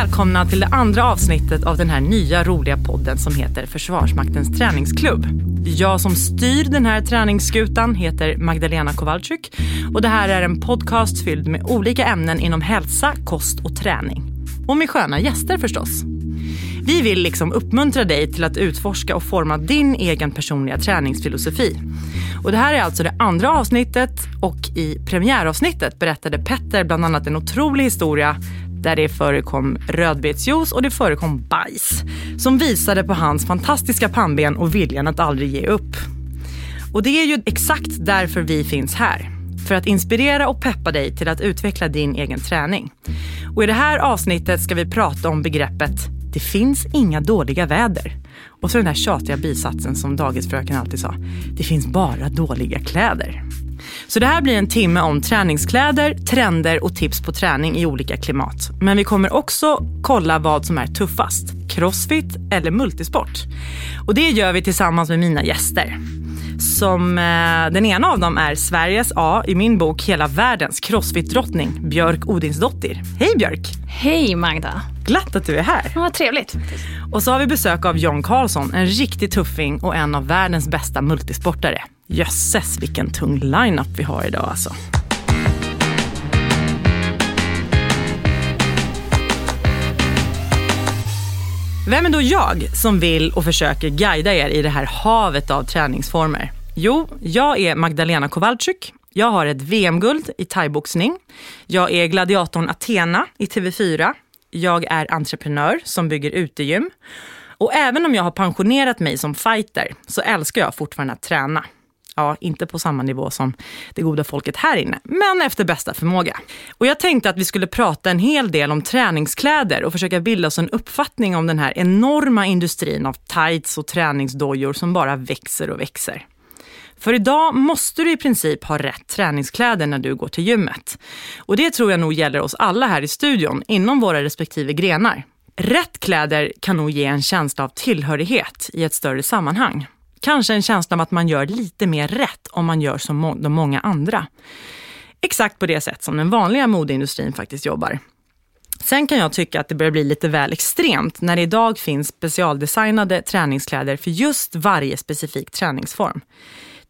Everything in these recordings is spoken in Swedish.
välkomna till det andra avsnittet av den här nya roliga podden som heter Försvarsmaktens träningsklubb. Jag som styr den här träningsskutan heter Magdalena Kowalczyk och det här är en podcast fylld med olika ämnen inom hälsa, kost och träning. Och med sköna gäster förstås. Vi vill liksom uppmuntra dig till att utforska och forma din egen personliga träningsfilosofi. Och det här är alltså det andra avsnittet och i premiäravsnittet berättade Petter bland annat en otrolig historia där det förekom rödbetsjuice och det förekom bajs som visade på hans fantastiska pannben och viljan att aldrig ge upp. Och det är ju exakt därför vi finns här. För att inspirera och peppa dig till att utveckla din egen träning. Och i det här avsnittet ska vi prata om begreppet det finns inga dåliga väder. Och så den här tjatiga bisatsen som dagisfröken alltid sa. Det finns bara dåliga kläder. Så det här blir en timme om träningskläder, trender och tips på träning i olika klimat. Men vi kommer också kolla vad som är tuffast. Crossfit eller multisport. Och det gör vi tillsammans med mina gäster. Som, eh, den ena av dem är Sveriges, ja i min bok hela världens crossfit-drottning Björk Odinsdottir. Hej Björk! Hej Magda! Glatt att du är här. Ja, vad trevligt. Och så har vi besök av John Karlsson, en riktig tuffing och en av världens bästa multisportare. Jösses vilken tung line-up vi har idag alltså. Vem är då jag som vill och försöker guida er i det här havet av träningsformer? Jo, jag är Magdalena Kowalczyk. Jag har ett VM-guld i thaiboxning. Jag är gladiatorn Athena i TV4. Jag är entreprenör som bygger utegym. Och även om jag har pensionerat mig som fighter så älskar jag fortfarande att träna. Ja, inte på samma nivå som det goda folket här inne, men efter bästa förmåga. Och jag tänkte att vi skulle prata en hel del om träningskläder och försöka bilda oss en uppfattning om den här enorma industrin av tights och träningsdojor som bara växer och växer. För idag måste du i princip ha rätt träningskläder när du går till gymmet. Och det tror jag nog gäller oss alla här i studion inom våra respektive grenar. Rätt kläder kan nog ge en känsla av tillhörighet i ett större sammanhang. Kanske en känsla av att man gör lite mer rätt om man gör som må de många andra. Exakt på det sätt som den vanliga modeindustrin faktiskt jobbar. Sen kan jag tycka att det börjar bli lite väl extremt när det idag finns specialdesignade träningskläder för just varje specifik träningsform.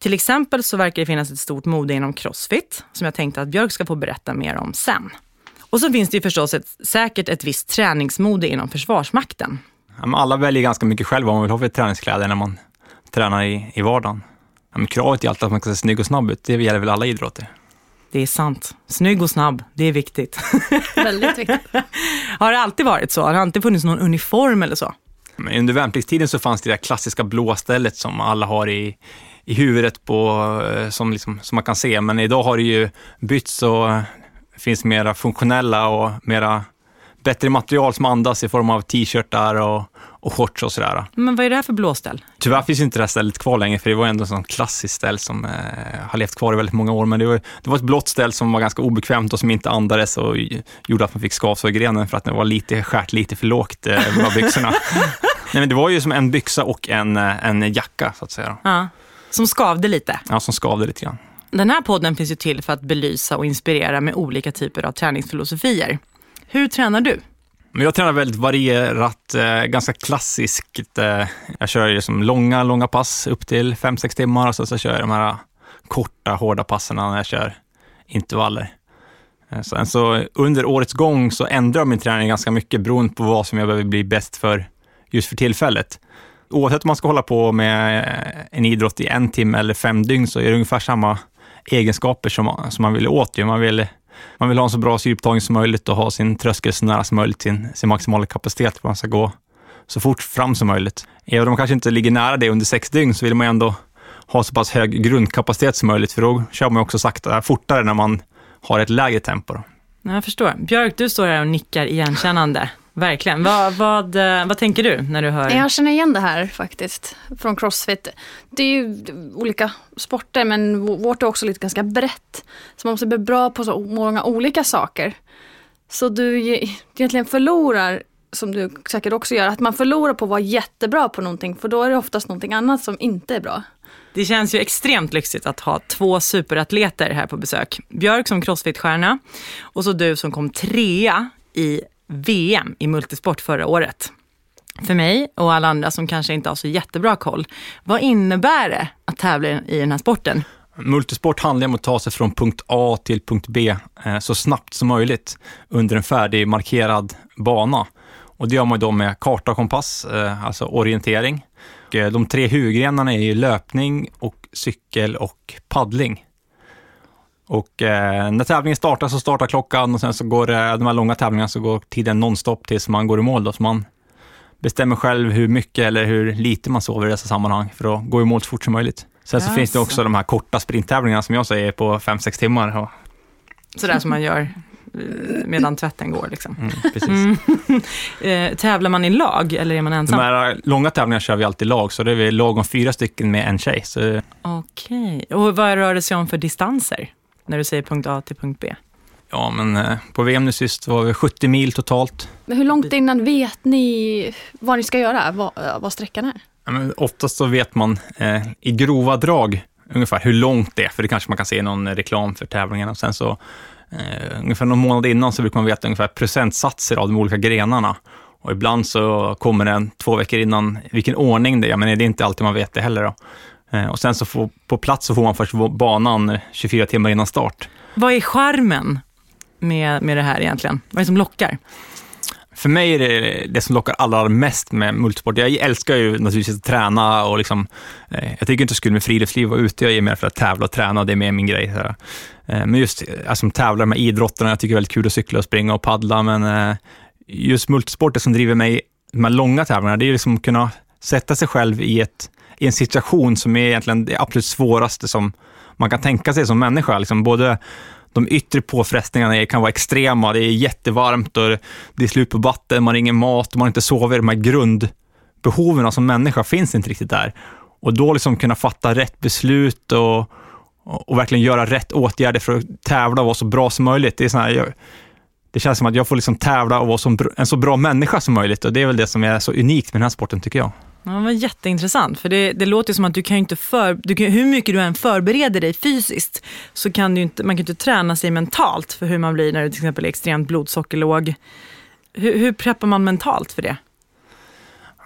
Till exempel så verkar det finnas ett stort mode inom crossfit som jag tänkte att Björk ska få berätta mer om sen. Och så finns det ju förstås ett, säkert ett visst träningsmode inom Försvarsmakten. Alla väljer ganska mycket själva vad man vill ha för träningskläder när man tränar i, i vardagen. Men kravet är alltid att man ska se snygg och snabb ut. Det gäller väl alla idrotter. Det är sant. Snygg och snabb, det är viktigt. Väldigt viktigt. Har det alltid varit så? Har det alltid funnits någon uniform eller så? Men under värnpliktstiden så fanns det det klassiska blåstället som alla har i, i huvudet på, eh, som, liksom, som man kan se. Men idag har det ju bytts och finns mera funktionella och mera bättre material som andas i form av t-shirtar och, och shorts och sådär. Men vad är det här för blåställ? Tyvärr finns inte det här stället kvar längre, för det var ändå ett klassiskt ställ som eh, har levt kvar i väldigt många år. Men det var, det var ett blått ställ som var ganska obekvämt och som inte andades och gjorde att man fick skavsår i grenen för att det var lite skärt lite för lågt, eh, byxorna. Nej, men det var ju som en byxa och en, eh, en jacka, så att säga. Ja, som skavde lite? Ja, som skavde lite grann. Den här podden finns ju till för att belysa och inspirera med olika typer av träningsfilosofier. Hur tränar du? Men jag tränar väldigt varierat, eh, ganska klassiskt. Eh, jag kör ju som långa, långa pass upp till 5-6 timmar och så, så kör jag de här korta, hårda passen när jag kör intervaller. Eh, sen så under årets gång så ändrar min träning ganska mycket beroende på vad som jag behöver bli bäst för just för tillfället. Oavsett om man ska hålla på med eh, en idrott i en timme eller fem dygn så är det ungefär samma egenskaper som, som man vill åt. Man vill man vill ha en så bra syreupptagning som möjligt och ha sin tröskel så nära som möjligt, sin, sin maximala kapacitet. Man ska gå så fort fram som möjligt. Även om man kanske inte ligger nära det under sex dygn så vill man ändå ha så pass hög grundkapacitet som möjligt, för då kör man också sakta, fortare när man har ett lägre tempo. Jag förstår. Björk, du står här och nickar igenkännande. Verkligen. Vad, vad, eh, vad tänker du när du hör? Jag känner igen det här faktiskt från Crossfit. Det är ju olika sporter men vårt är också lite ganska brett. Så man måste bli bra på så många olika saker. Så du egentligen förlorar, som du säkert också gör, att man förlorar på att vara jättebra på någonting för då är det oftast någonting annat som inte är bra. Det känns ju extremt lyxigt att ha två superatleter här på besök. Björk som crossfit-stjärna och så du som kom trea i VM i multisport förra året. För mig och alla andra som kanske inte har så jättebra koll, vad innebär det att tävla i den här sporten? Multisport handlar om att ta sig från punkt A till punkt B eh, så snabbt som möjligt under en färdig markerad bana. Och det gör man då med karta och kompass, eh, alltså orientering. Eh, de tre huvudgrenarna är löpning, och cykel och paddling. Och eh, när tävlingen startar så startar klockan och sen så går det, de här långa tävlingarna så går tiden nonstop tills man går i mål. Då. Så man bestämmer själv hur mycket eller hur lite man sover i dessa sammanhang för att gå i mål så fort som möjligt. Sen så Jaså. finns det också de här korta sprinttävlingarna som jag säger på 5-6 timmar. Och, Sådär som man gör eh, medan tvätten går. Liksom. mm, precis. Eh, tävlar man i lag eller är man De ensam? här långa tävlingarna kör vi alltid lag, så det är vi lag om fyra stycken med en tjej. Så, Okej, och vad rör det sig om för distanser? När du säger punkt A till punkt B. ja, men eh, på VM nu sist var vi 70 mil totalt. Men hur långt innan vet ni vad ni ska göra? Vad, vad sträckan är? Ja, men oftast så vet man eh, i grova drag ungefär hur långt det är, för det kanske man kan se i någon reklam för tävlingarna. Och sen så, eh, ungefär någon månad innan så brukar man veta ungefär procentsatser av de olika grenarna. Och ibland så kommer den två veckor innan vilken ordning det är, men det är inte alltid man vet det heller. Då. Eh, och sen så får, på plats så får man först banan eh, 24 timmar innan start. Vad är charmen med, med det här egentligen? Vad är det som lockar? För mig är det det som lockar allra mest med multisport. Jag älskar ju naturligtvis att träna och liksom, eh, jag tycker inte det skulle med friluftsliv vara ute. Jag är mer för att tävla och träna, det är mer min grej. Eh, men just alltså, som tävlar med idrotterna, jag tycker det är väldigt kul att cykla och springa och paddla, men just multisport, det som driver mig, de här långa tävlingarna, det är liksom att kunna sätta sig själv i, ett, i en situation som är egentligen det absolut svåraste som man kan tänka sig som människa. Liksom både de yttre påfrestningarna kan vara extrema. Det är jättevarmt och det är slut på vatten, man har ingen mat, man har inte sovit. De här grundbehoven som människa finns inte riktigt där. Och då liksom kunna fatta rätt beslut och, och, verkligen göra rätt åtgärder för att tävla och vara så bra som möjligt. Det, är här, det känns som att jag får liksom tävla och vara en så bra människa som möjligt och det är väl det som är så unikt med den här sporten tycker jag. Ja, det var jätteintressant, för det, det låter som att du kan ju inte för, du kan, hur mycket du än förbereder dig fysiskt, så kan du inte, man kan inte träna sig mentalt för hur man blir när du till exempel är extremt blodsockerlåg. Hur, hur preppar man mentalt för det?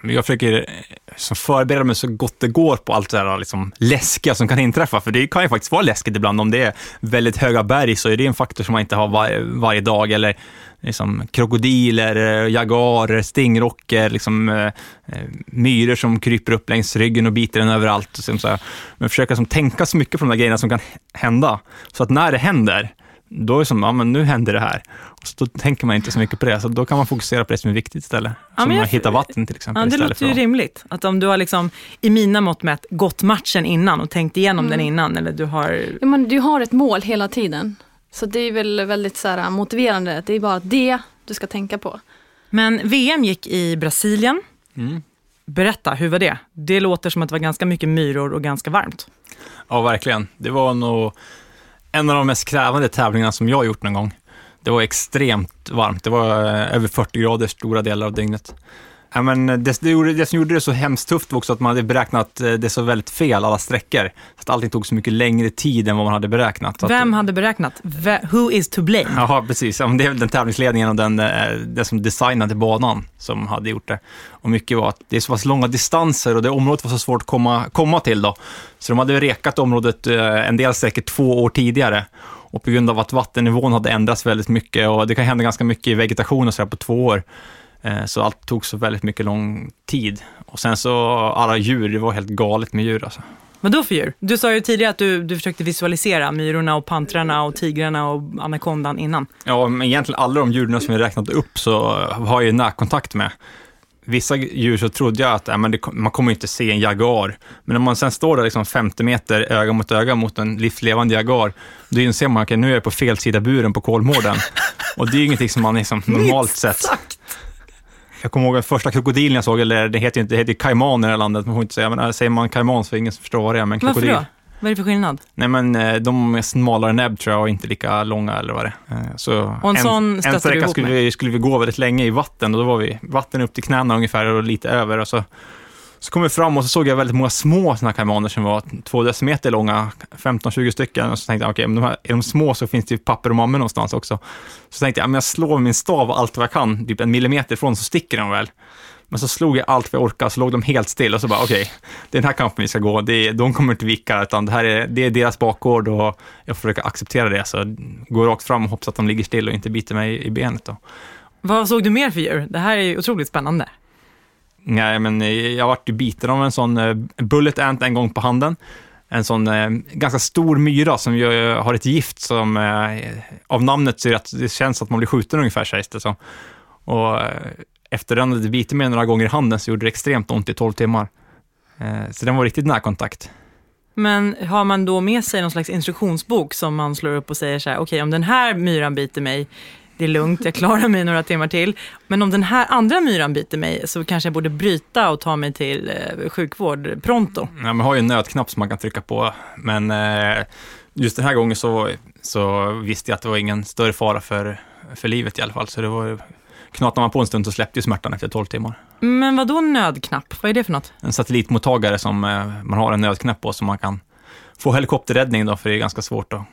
Jag försöker liksom förbereda mig så gott det går på allt det här liksom läskiga som kan inträffa, för det kan ju faktiskt vara läskigt ibland. Om det är väldigt höga berg så är det en faktor som man inte har var, varje dag, eller liksom krokodiler, eh, jagarer, stingrocker, liksom, eh, eh, myror som kryper upp längs ryggen och biter en överallt. Och så, så. Men försöka som, tänka så mycket på de där grejerna som kan hända, så att när det händer, då är det som, ja men nu händer det här. Och så då tänker man inte så mycket på det, så då kan man fokusera på det som är viktigt istället. Ja, som jag- att hitta vatten till exempel Ja, det låter ju att- rimligt. Att om du har liksom, i mina mått mätt, gått matchen innan och tänkt igenom den innan, eller du har... Ja, men du har ett mål hela tiden. Så det är väl väldigt så här, motiverande. Det är bara det du ska tänka på. Men VM gick i Brasilien. Mm. Berätta, hur var det? Det låter som att det var ganska mycket myror och ganska varmt. Ja, verkligen. Det var nog en av de mest krävande tävlingarna som jag har gjort någon gång. Det var extremt varmt. Det var eh, över 40 grader stora delar av dygnet. Ja, men det, det, gjorde, det som gjorde det så hemskt tufft var också att man hade beräknat eh, det så väldigt fel, alla sträckor. Så att allting tog så mycket längre tid än vad man hade beräknat. Så att, Vem hade beräknat? Ve- Who is to blame? Ja, precis. Ja, det är väl den tävlingsledningen och den, eh, den som designade banan som hade gjort det. Och mycket var att det är så pass långa distanser och det området var så svårt att komma, komma till då. Så de hade rekat området eh, en del säkert två år tidigare. Och på grund av att vattennivån hade ändrats väldigt mycket och det kan hända ganska mycket i vegetation och så på två år. Eh, Så allt tog så väldigt mycket lång tid. Och sen så alla djur, det var helt galet med djur alltså. Vad då för djur? Du sa ju tidigare att du, du försökte visualisera myrorna och pantrarna och tigrarna och anakondan innan. Ja, men egentligen alla de djuren som vi räknat upp så har jag ju närkontakt med. Vissa djur så trodde jag att äh, men det, man kommer inte se en jaguar. Men när man sen står där liksom 50 meter öga mot öga mot en livslevande jaguar, då inser man att okay, nu är jag på fel sida buren på Kolmården. Och det är ju ingenting som man liksom normalt sett... Jag kommer ihåg den första krokodilen jag såg, eller det heter ju inte, det heter ju kaiman i det här landet, man får inte säga, men äh, säger man kaiman så är ingen som förstår vad det är, men Varför krokodil. då? Vad är det för skillnad? Nej men eh, de är smalare näbb tror jag och inte lika långa eller vad det är. Eh, Så Och en sån en du sträcka skulle vi, skulle vi gå väldigt länge i vatten och då var vi vatten upp till knäna ungefär och lite över och så så kom vi fram och så såg jag väldigt många små såna kaimaner som var två decimeter långa, 15-20 stycken. Och så tänkte jag, okej, men de här, är de små så finns det ju papper och mammor någonstans också. Så tänkte jag, men jag slår min stav allt vad jag kan, typ en millimeter ifrån så sticker de väl. Men så slog jag allt vad jag orkade, så låg de helt still och så bara, okej, det är den här kampen vi ska gå. Det är, de kommer inte vika, utan det här är, det är deras bakgård och jag försöker acceptera det. Så går rakt fram och hoppas att de ligger still och inte biter mig i benet. Då. Vad såg du mer för djur? Det här är ju otroligt spännande. Nej, men jag vart ju biten av en sån eh, bullet ant en gång på handen. En sån eh, ganska stor myra som ju har ett gift som eh, av namnet så att det känns att man blir skjuten ungefär sägs det så. Och eh, efter den hade bitit mig några gånger i handen så gjorde det extremt ont i 12 timmar. Eh, så den var riktigt närkontakt. Men har man då med sig någon slags instruktionsbok som man slår upp och säger så här, okej okay, om den här myran biter mig, det är lugnt, jag klarar mig några timmar till. Men om den här andra myran biter mig så kanske jag borde bryta och ta mig till eh, sjukvård pronto. Ja, man har ju en nödknapp som man kan trycka på, men eh, just den här gången så, så visste jag att det var ingen större fara för, för livet i alla fall. Så det var knatar man på en stund så släppte ju smärtan efter 12 timmar. Men vad då nödknapp? Vad är det för något? En satellitmottagare som eh, man har en nödknapp på så man kan få helikopterräddning då, för det är ganska svårt då.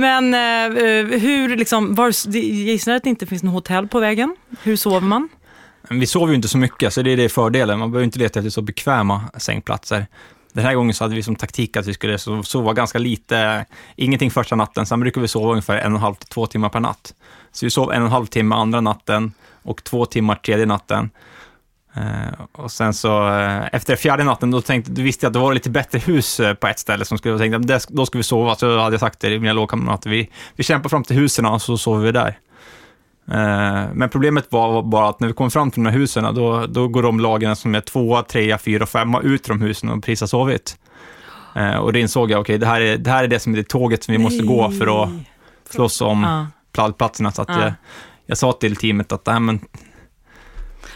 Men eh, eh, hur, liksom, var, gissar att det inte finns något hotell på vägen? Hur sover man? Vi sover ju inte så mycket, så det är det fördelen. Man behöver inte leta efter så bekväma sängplatser. Den här gången så hade vi som taktik att vi skulle sova ganska lite, ingenting första natten, sen brukar vi sova ungefär en och en halv till två timmar per natt. Så vi sov en och en halv timme andra natten och två timmar tredje natten. Uh, och sen så uh, efter fjärde natten, då, tänkte, då visste jag att det var lite bättre hus uh, på ett ställe som skulle, jag tänkte, då ska vi sova. Så hade jag sagt till mina lågkamrater, vi, vi kämpar fram till husen och så sover vi där. Men problemet var bara att när vi kom fram till de här husen, då, då går de lagen som är tvåa, trea, fyra och femma ut till de husen och precis har sovit. Och då insåg jag, okej, okay, det, här är, det här är det som är det tåget som vi måste gå för att slåss om platserna. Så att jag, jag sa till teamet att, nej men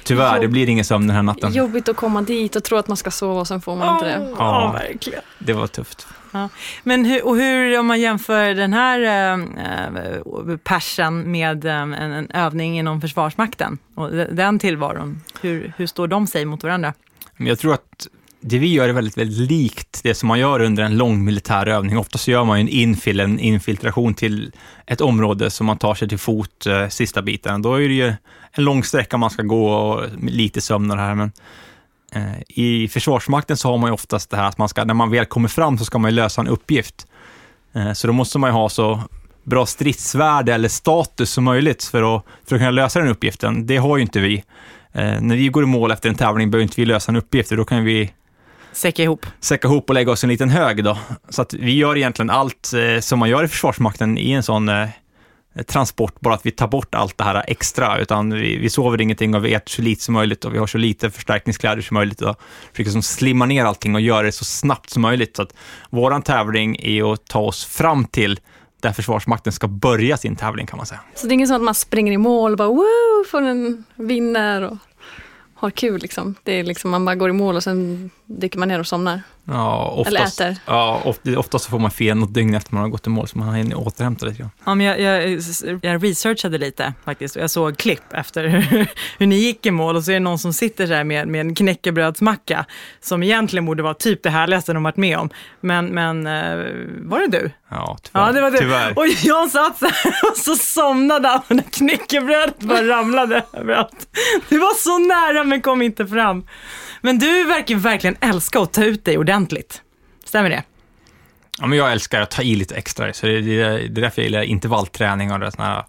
Tyvärr, det blir ingen sömn den här natten. Jobbigt att komma dit och tro att man ska sova och sen får man oh, inte det. Ja, oh, verkligen. Det var tufft. Ja. Men hur, och hur, om man jämför den här äh, persen med äh, en, en, övning inom Försvarsmakten och den tillvaron, hur, hur står de sig mot varandra? Jag tror att det vi gör är väldigt, väldigt likt det som man gör under en lång militär övning. Ofta så gör man en infil, en infiltration till ett område som man tar sig till fot eh, sista biten. Då är det ju en lång sträcka man ska gå och lite sömn och det här. Men, eh, I Försvarsmakten så har man ju oftast det här att man ska, när man väl kommer fram så ska man lösa en uppgift. Eh, så då måste man ju ha så bra stridsvärde eller status som möjligt för att, för att kunna lösa den uppgiften. Det har ju inte vi. Eh, när vi går i mål efter en tävling behöver inte vi lösa en uppgift, då kan vi Säcka ihop. Säcka ihop och lägga oss i en liten hög då. Så att vi gör egentligen allt eh, som man gör i Försvarsmakten i en sån eh, transport, bara att vi tar bort allt det här extra, utan vi, vi sover ingenting och vi äter så lite som möjligt och vi har så lite förstärkningskläder som möjligt och försöker som slimma ner allting och göra det så snabbt som möjligt. Så att våran tävling är att ta oss fram till där Försvarsmakten ska börja sin tävling kan man säga. Så det är inget så att man springer i mål och bara woo, får en vinner och har kul liksom. Det är liksom man bara går i mål och sen dyker man ner och somnar. Ja, oftast, Eller äter. Ja, oftast får man fel något dygn efter man har gått i mål, så man hinner återhämta lite grann. Ja, men jag, jag, jag researchade lite faktiskt och jag såg klipp efter hur, hur ni gick i mål och så är det någon som sitter så här med, med en knäckebrödsmacka som egentligen borde vara typ det härligaste de varit med om. Men, men eh, var det du? Ja, tyvärr. Ja, det var du. Tyvärr. Och jag satt så här och så somnade han och knäckebrödet bara ramlade överallt. Det var så nära men kom inte fram. Men du verkar verkligen älska att ta ut dig ordentligt. Stämmer det? Ja, men jag älskar att ta i lite extra, så det, det, det är därför jag gillar intervallträning och det, såna,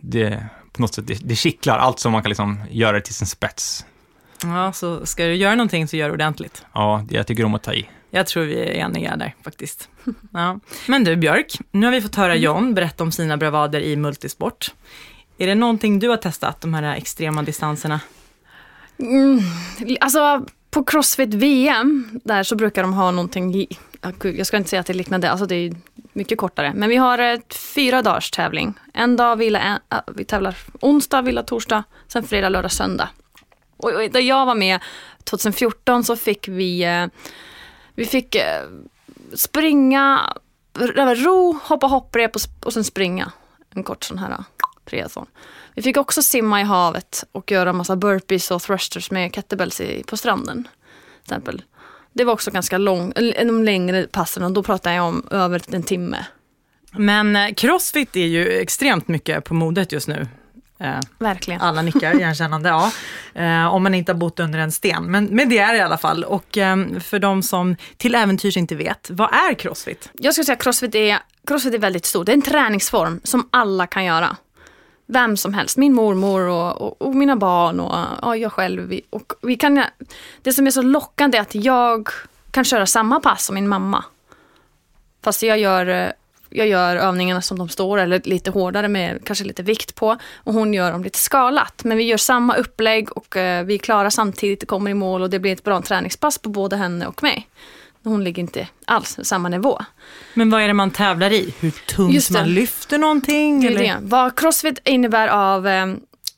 det, på något sätt, det, det kittlar allt som man kan liksom göra till sin spets. Ja, så ska du göra någonting så gör det ordentligt. Ja, jag tycker om att ta i. Jag tror vi är eniga där faktiskt. Ja. Men du Björk, nu har vi fått höra John berätta om sina bravader i multisport. Är det någonting du har testat, de här extrema distanserna? Mm, alltså på Crossfit VM, där så brukar de ha någonting, jag ska inte säga att det liknar det, alltså det är mycket kortare. Men vi har ett fyra dagars tävling. En dag vila, en, vi tävlar onsdag, vila torsdag, sen fredag, lördag, söndag. Och, och där jag var med 2014 så fick vi, eh, vi fick eh, springa, ro, hoppa hopprep och, och sen springa en kort sån här triathlon. Vi fick också simma i havet och göra massa burpees och thrusters med kettlebells i, på stranden. Till exempel. Det var också ganska lång, de längre passen och då pratar jag om över en timme. Men eh, crossfit är ju extremt mycket på modet just nu. Eh, Verkligen. alla nickar igenkännande, ja. Eh, om man inte har bott under en sten. Men, men det är det i alla fall. Och eh, för de som till äventyrs inte vet, vad är crossfit? Jag skulle säga att crossfit är, crossfit är väldigt stort. Det är en träningsform som alla kan göra. Vem som helst, min mormor och, och, och mina barn och och jag själv. Vi, och vi kan, det som är så lockande är att jag kan köra samma pass som min mamma. Fast jag gör, eh, jag gör övningarna som de står eller lite hårdare med kanske lite vikt på. Och hon gör dem lite skalat. Men vi gör samma upplägg och eh, vi är klara samtidigt, kommer i mål och det blir ett bra träningspass på både henne och mig. Hon ligger inte alls på samma nivå. Men vad är det man tävlar i? Hur tungt man lyfter någonting? Det är eller? det. Vad crossfit innebär av eh,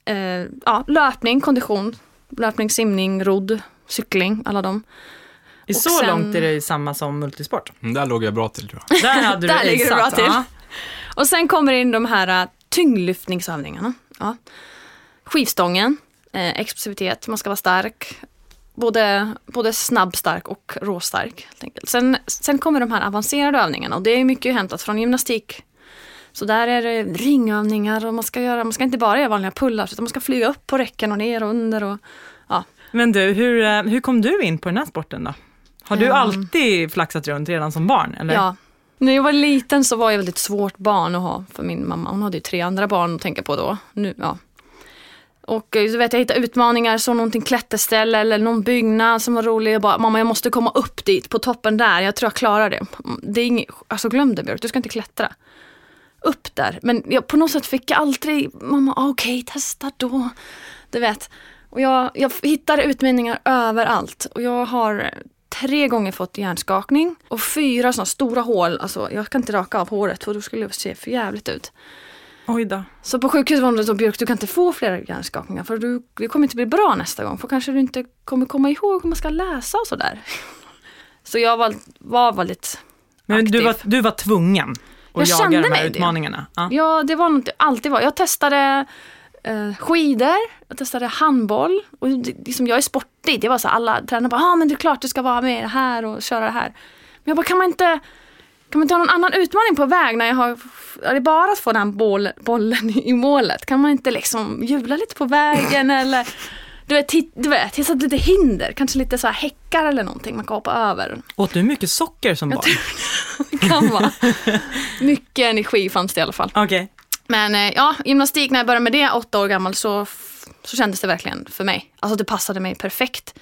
eh, ja, löpning, kondition, löpning, simning, rodd, cykling, alla de. I så sen- långt är det samma som multisport. Mm, Där låg jag bra till tror jag. Där hade du Där ligger du bra till. ja. Och sen kommer in de här uh, tyngdlyftningsövningarna. Ja. Skivstången, eh, explosivitet, man ska vara stark. Både, både snabb, stark och råstark. Helt enkelt. Sen, sen kommer de här avancerade övningarna och det är mycket hämtat från gymnastik. Så där är det ringövningar och man ska, göra, man ska inte bara göra vanliga pullar utan man ska flyga upp på räcken och ner och under. Och, ja. Men du, hur, eh, hur kom du in på den här sporten då? Har du Ehm. alltid flaxat runt redan som barn? Eller? Ja. När jag var liten så var jag väldigt svårt barn att ha för min mamma. Hon hade ju tre andra barn att tänka på då. Nu, ja. Och du så vet jag, jag hittade utmaningar, såg någonting klätterställe eller någon byggnad som var rolig. Jag bara, mamma jag måste komma upp dit, på toppen där. Jag tror jag klarar det. Mm, det är inget, alltså glöm det Björk, du ska inte klättra. Upp där. Men jag, på något sätt fick jag aldrig, mamma ah, okej testa då. Du vet. Och jag, jag hittar utmaningar överallt. Och jag har tre gånger fått hjärnskakning och fyra sådana stora hål. Alltså jag kan inte raka av håret för då skulle det se för jävligt ut. Oj då. Så på sjukhuset var det så Björk, du kan inte få fler hjärnskakningar för du, det kommer inte bli bra nästa gång. För kanske du inte kommer komma ihåg hur man ska läsa och sådär. Så jag var, var väldigt Men aktiv. du var, du var tvungen att Jag jaga kände de här mig det. utmaningarna? Ja. Ja, det var något jag alltid var. Jag testade eh, skidor, jag testade handboll. Och det, liksom, jag är sportig. Det var så alla tränare bara, ah, men det är klart du ska vara med här och köra det här. Men jag bara, kan man inte, kan man inte ha någon annan utmaning på väg när jag har, är det bara att få den boll, bollen i målet? Kan man inte liksom hjula lite på vägen eller du vet, du vet, jag satt lite hinder, kanske lite så här häckar eller någonting man kan hoppa över. Åt du mycket socker som barn? Det kan vara. Mycket energi fanns det i alla fall. Okej. Men eh, ja, gymnastik när jag började med det, åtta år gammal, så, så kändes det verkligen för mig. Alltså det passade mig perfekt.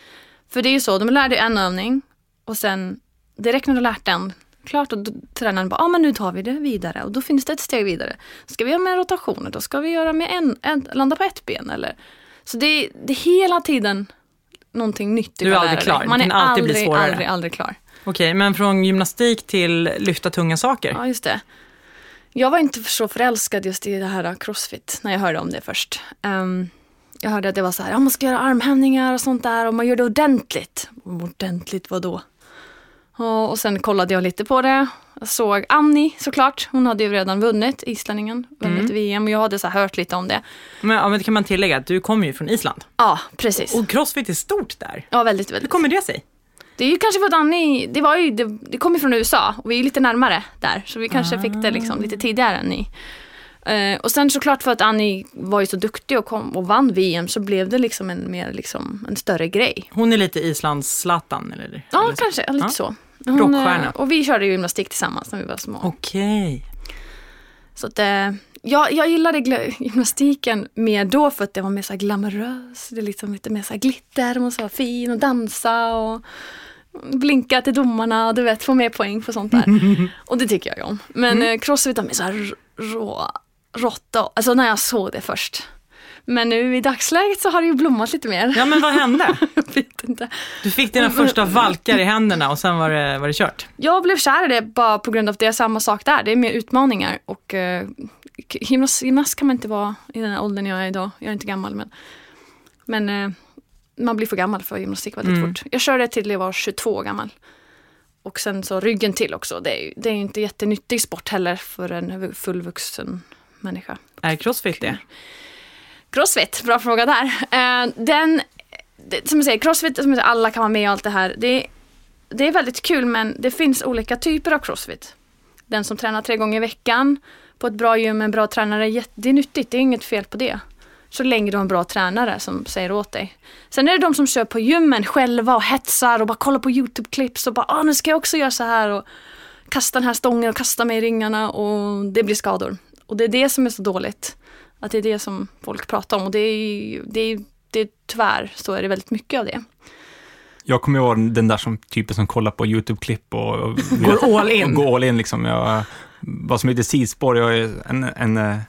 För det är ju så, de lärde en övning och sen direkt när du lärt den klart och då, tränaren bara, ja ah, men nu tar vi det vidare och då finns det ett steg vidare. Ska vi göra med rotationer, då ska vi göra med en, en landa på ett ben eller. Så det, det är hela tiden någonting nytt Du är aldrig klar. Man är alltid aldrig, svårare. aldrig, aldrig klar. Okej, men från gymnastik till lyfta tunga saker? Ja, just det. Jag var inte så förälskad just i det här crossfit när jag hörde om det först. Ehm, jag hörde att det var så här, ja, man ska göra armhävningar och sånt där och man gör det ordentligt. Ordentligt vadå? Ja, och sen kollade jag lite på det. Jag såg Annie såklart. Hon hade ju redan vunnit, islänningen, vunnit VM och jag hade så hört lite om det. Men, ja, men det kan man tillägga att du kommer ju från Island. Ja, precis. Och crossfit är stort där. Ja, väldigt, Hur väldigt. kommer det sig? Det är ju kanske för att Annie, det var ju, det, det kom ju från USA och vi är ju lite närmare där. Så vi kanske fick det liksom lite tidigare än ni. Eh, och sen såklart för att Annie var ju så duktig och, kom och vann VM så blev det liksom en mer liksom en större grej. Hon är lite Islands Zlatan, eller? Ja, eller kanske lite Ja. så. Rockstjärna. eh, och vi körde ju gymnastik tillsammans när vi var små. Okej. Så att, eh, jag, jag gillade gymnastiken mer då för att det var mer så glamorös. Det är liksom lite mer så glitter, man ska vara fin och dansa och blinka till domarna och du vet, få mer poäng för sånt där. och det tycker jag om. Men Mm. eh, crossfit var mer så här rå, råtta, alltså när jag såg det först. Men nu i dagsläget så har det ju blommat lite mer. Ja, men vad hände? jag vet inte. Du fick dina första valkar i händerna och sen var det, var det kört. Jag blev kär i det bara på grund av att det är samma sak där. Det är mer utmaningar och eh, gymnast, gymnast kan man inte vara i den här åldern jag är idag. Jag är inte gammal men, men eh, man blir för gammal för gymnastik väldigt Mm. fort. Jag körde till jag var 22 år gammal. Och sen så ryggen till också. Det är ju det är inte jättenyttig sport heller för en fullvuxen människa. Är crossfit det? Crossfit, bra fråga där. Eh, den, som jag säger, crossfit, som jag säger, alla kan vara med och allt det här. Det, det är väldigt kul men det finns olika typer av crossfit. Den som tränar tre gånger i veckan på ett bra gym med en bra tränare, det är nyttigt, det är inget fel på det. Så länge du har en bra tränare som säger åt dig. Sen är det de som kör på gymmen själva och hetsar och bara kollar på YouTube-klipps och bara ah, nu ska jag också göra så här och kasta den här stången och kasta mig i ringarna och det blir skador. Och det är det som är så dåligt. Att det är det som folk pratar om och det är, det är, det är tyvärr så är det väldigt mycket av det. Jag kommer ihåg den där som typen som kollar på YouTube-klipp och, och Går all in. Och går all in liksom. Jag, vad som heter sidspår, jag är en, en,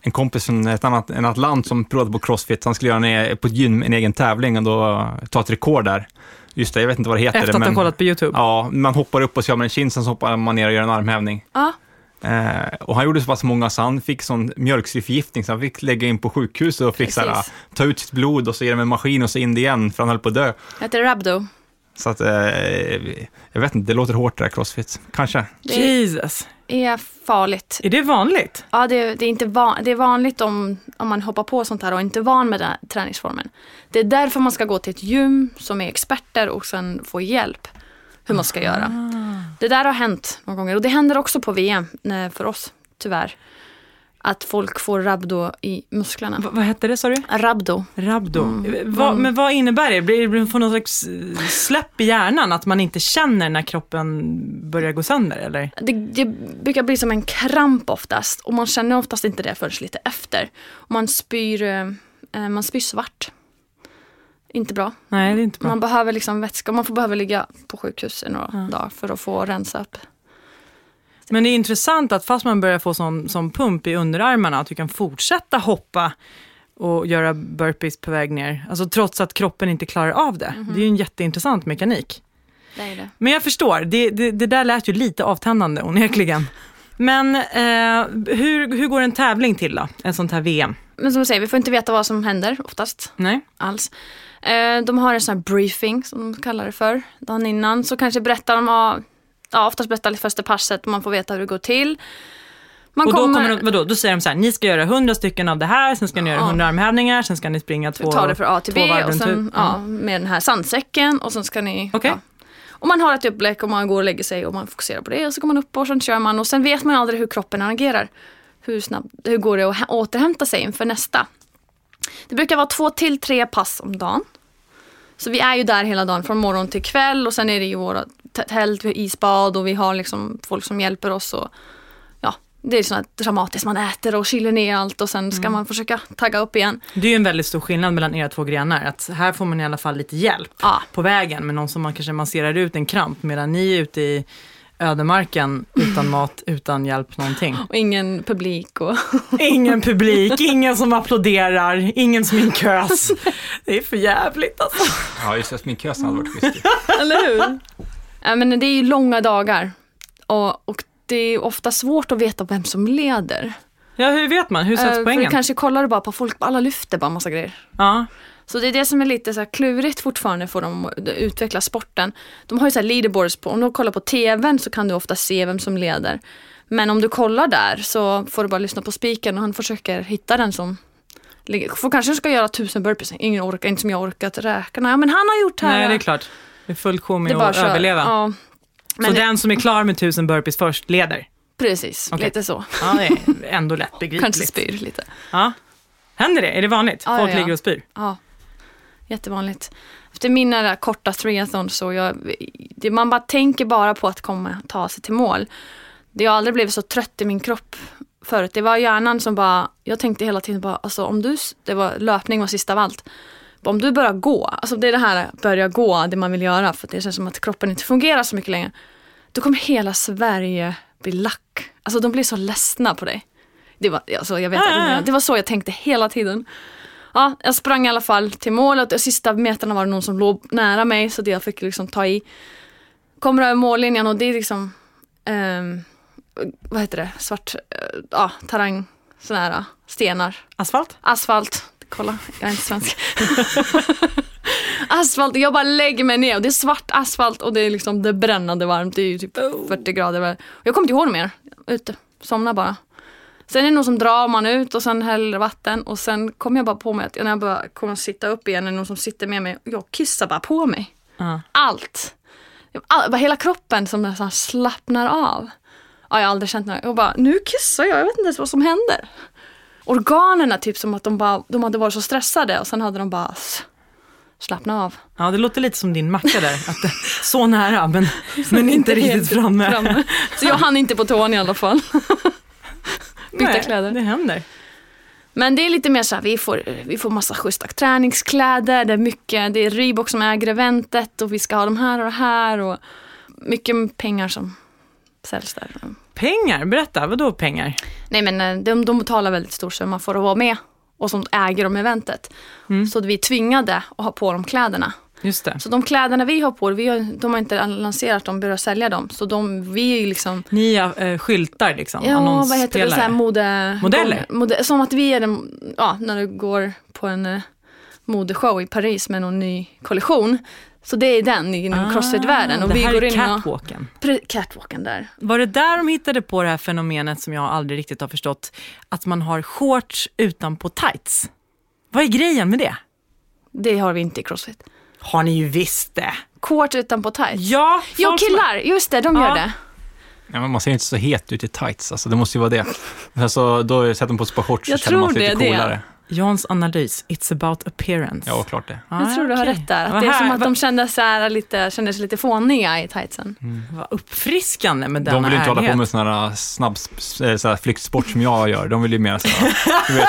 en kompis från ett annat, ett annat land som provade på crossfit. Han skulle göra en, på ett gym en egen tävling och då ta ett rekord där. Just det, jag vet inte vad det heter. Efter att men, ha kollat på YouTube? Ja, man hoppar upp och så gör man en chin, sen så hoppar man ner och gör en armhävning. Ja, Eh, och han gjorde så pass många så han fick sån mjölksyreförgiftning så han fick lägga in på sjukhus och fick så här, Precis. ta ut sitt blod och så ge det med en maskin och så in det igen för han höll på att dö. det heter Rabdo. Så att, eh, jag vet inte, det låter hårt det där crossfit. Kanske. Det Jesus. är farligt. Är det vanligt? Ja, det, det, är inte van, det är vanligt om, om man hoppar på sånt här och inte är van med den här träningsformen. Det är därför man ska gå till ett gym som är experter och sen få hjälp hur man ska göra. Det där har hänt några gånger och det händer också på VM eh, för oss, tyvärr. Att folk får rabdo i musklerna. V- vad hette det sa du? Rabdo. Rabdo. Mm. Va, men vad innebär det? Blir det får någon slags eh, släpp i hjärnan? Att man inte känner när kroppen börjar gå sönder eller? Det, det brukar bli som en kramp oftast och man känner oftast inte det förrän lite efter. Man spyr, eh, eh, man spyr svart. Inte bra. Nej, det är inte bra. Man behöver liksom vätska man får behöver ligga på sjukhus i några dagar för att få rensa upp. Men det är intressant att fast man börjar få sån, sån pump i underarmarna, att du kan fortsätta hoppa och göra burpees på väg ner. Alltså trots att kroppen inte klarar av det. Mhm. Det är ju en jätteintressant mekanik. Det är det. Men jag förstår, det, det, det där lät ju lite avtändande onekligen. Men eh, hur, hur går en tävling till då? En sånt här VM? Men som jag säger, vi får inte veta vad som händer oftast Nej? alls. Eh, de har en sån här briefing som de kallar det för. Dagen innan så kanske berättar de, ja, oftast berättar lite första passet och man får veta hur det går till. Man Och då, kommer de, vadå, då säger de så här, ni ska göra 100 stycken av det här, sen ska ni göra Ja. 100 armhävningar, sen ska ni springa två, ta det från A till B och sen ja, med den här sandsäcken och sen ska ni... Okej. Ja. Och man har ett upplägg och man går och lägger sig och man fokuserar på det och så går man upp och sen kör man och sen vet man aldrig hur kroppen agerar. Hur snabbt, hur går det att hä- återhämta sig inför nästa? Det brukar vara två till tre pass om dagen. Så vi är ju där hela dagen från morgon till kväll och sen är det ju våra tält, vi har isbad och vi har liksom folk som hjälper oss och ja, det är sånt dramatiskt. Man äter och kyler ner allt och sen ska man försöka tagga upp igen. Det är ju en väldigt stor skillnad mellan era två grenar. Att här får man i alla fall lite hjälp Ja. på vägen med någon som man kanske masserar ut en kramp medan ni är ute i ödemarken utan mat, utan hjälp någonting. Och ingen publik och Ingen publik, ingen som applåderar, ingen sminkös. Det är för jävligt alltså. Ja, just det, sminkösen hade varit schysst. Eller hur? ja, men det är ju långa dagar. Och, och det är ofta svårt att veta vem som leder. Ja, hur vet man? Hur sätts för poängen? du kanske kollar du bara på folk, alla lyfter bara massa grejer. Ja. Så det är det som är lite så här klurigt fortfarande för dem att utveckla sporten. De har ju så här leaderboards på, om du kollar på tvn så kan du ofta se vem som leder. Men om du kollar där så får du bara lyssna på spiken och han försöker hitta den som. För kanske ska göra tusen burpees, ingen orkar, inte som jag orkat räkna. Ja men han har gjort här. Nej, det är klart. Det är full show Det med att överleva. Ja. Så det, den som är klar med tusen burpees först leder? precis, Okej. lite så. Ja, det är ändå lätt Kanske begripligt. spyr lite. Ja. Händer det? Är det vanligt? Ja, Folk ja. ligger och spyr? Ja, jättevanligt. Efter mina där korta triathlon så jag, det, man bara tänker bara på att komma ta sig till mål. Det har aldrig blivit så trött i min kropp förut. Det var hjärnan som bara, jag tänkte hela tiden bara, alltså om du, det var löpning var sista av allt. Om du börjar gå, alltså det är det här börja gå, det man vill göra för det känns som att kroppen inte fungerar så mycket längre. Då kommer hela Sverige bli lack. Alltså de blir så ledsna på dig. Det var, alltså, jag vet inte, det var så jag tänkte hela tiden. Ja, jag sprang i alla fall till målet och sista meterna var det någon som låg nära mig så det jag fick liksom ta i. Kommer över mållinjen och det är liksom, ehm, vad heter det, svart, eh, ja, terräng, sådana här stenar, Asfalt? asfalt. Kolla, jag är inte svensk. asfalt, jag bara lägger mig ner och det är svart asfalt och det är liksom det brännande varmt. Det är ju typ 40 grader. Jag kommer inte ihåg mer. Ute, somnar bara. Sen är det någon som drar man ut och sen häller vatten och sen kommer jag bara på mig att när jag bara kommer att sitta upp igen är det någon som sitter med mig och jag kissar bara på mig. Ja. Allt. All, bara hela kroppen som nästan slappnar av. Ja, jag har aldrig känt något. Jag bara, nu kissar jag, jag vet inte ens vad som händer. Organen typ som att de, bara, de hade varit så stressade och sen hade de bara s- slappnat av. ja, det låter lite som din macka där. Att det, så nära, men, men inte riktigt helt framme. framme. Så jag hann inte på tån i alla fall. Byta Nej, kläder. Det händer. Men det är lite mer så här, vi får, vi får massa schyssta träningskläder, det är mycket, det är Reebok som äger eventet och vi ska ha de här och det här och mycket pengar som säljs där. Pengar, berätta, vad då pengar? Nej men eh, de, de betalar väldigt stor summa för att vara med och som äger de eventet. Mm. Så vi är tvingade att ha på de kläderna. Just det. Så de kläderna vi har på, vi har, de har inte lanserat dem, börjat sälja dem. Så de, vi är liksom Ni äh, skyltar liksom, Ja, vad heter det? Så här mode... Modeller? Mode, som att vi är den, ja, när du går på en eh, modeshow i Paris med någon ny kollektion. Så det är den inom crossfit-världen. Och Ah, det vi här går är in och... catwalken. Pre- Catwalken där. Var det där de hittade på det här fenomenet som jag aldrig riktigt har förstått? Att man har shorts utanpå tights. Vad är grejen med det? Det har vi inte i crossfit. Har ni ju visst det. Shorts utanpå tights. Ja, Jo, killar! Just det, de Ja. gör det. Ja, men man ser inte så het ut i tights, alltså, det måste ju vara det. Alltså, då sätter man på ett par shorts så känner man sig lite det, det. Jans analys, it's about appearance. Ja, klart det. Ah, Jag tror du har okej. rätt där. Att Vad det är som att de kände, så här lite, kände sig lite fåniga i tightsen. Vad uppfriskande med denna De vill ju inte hålla på ärlighet. med sån här snabb eh, så här flyktsport som jag gör. De vill ju mer så här, du vet,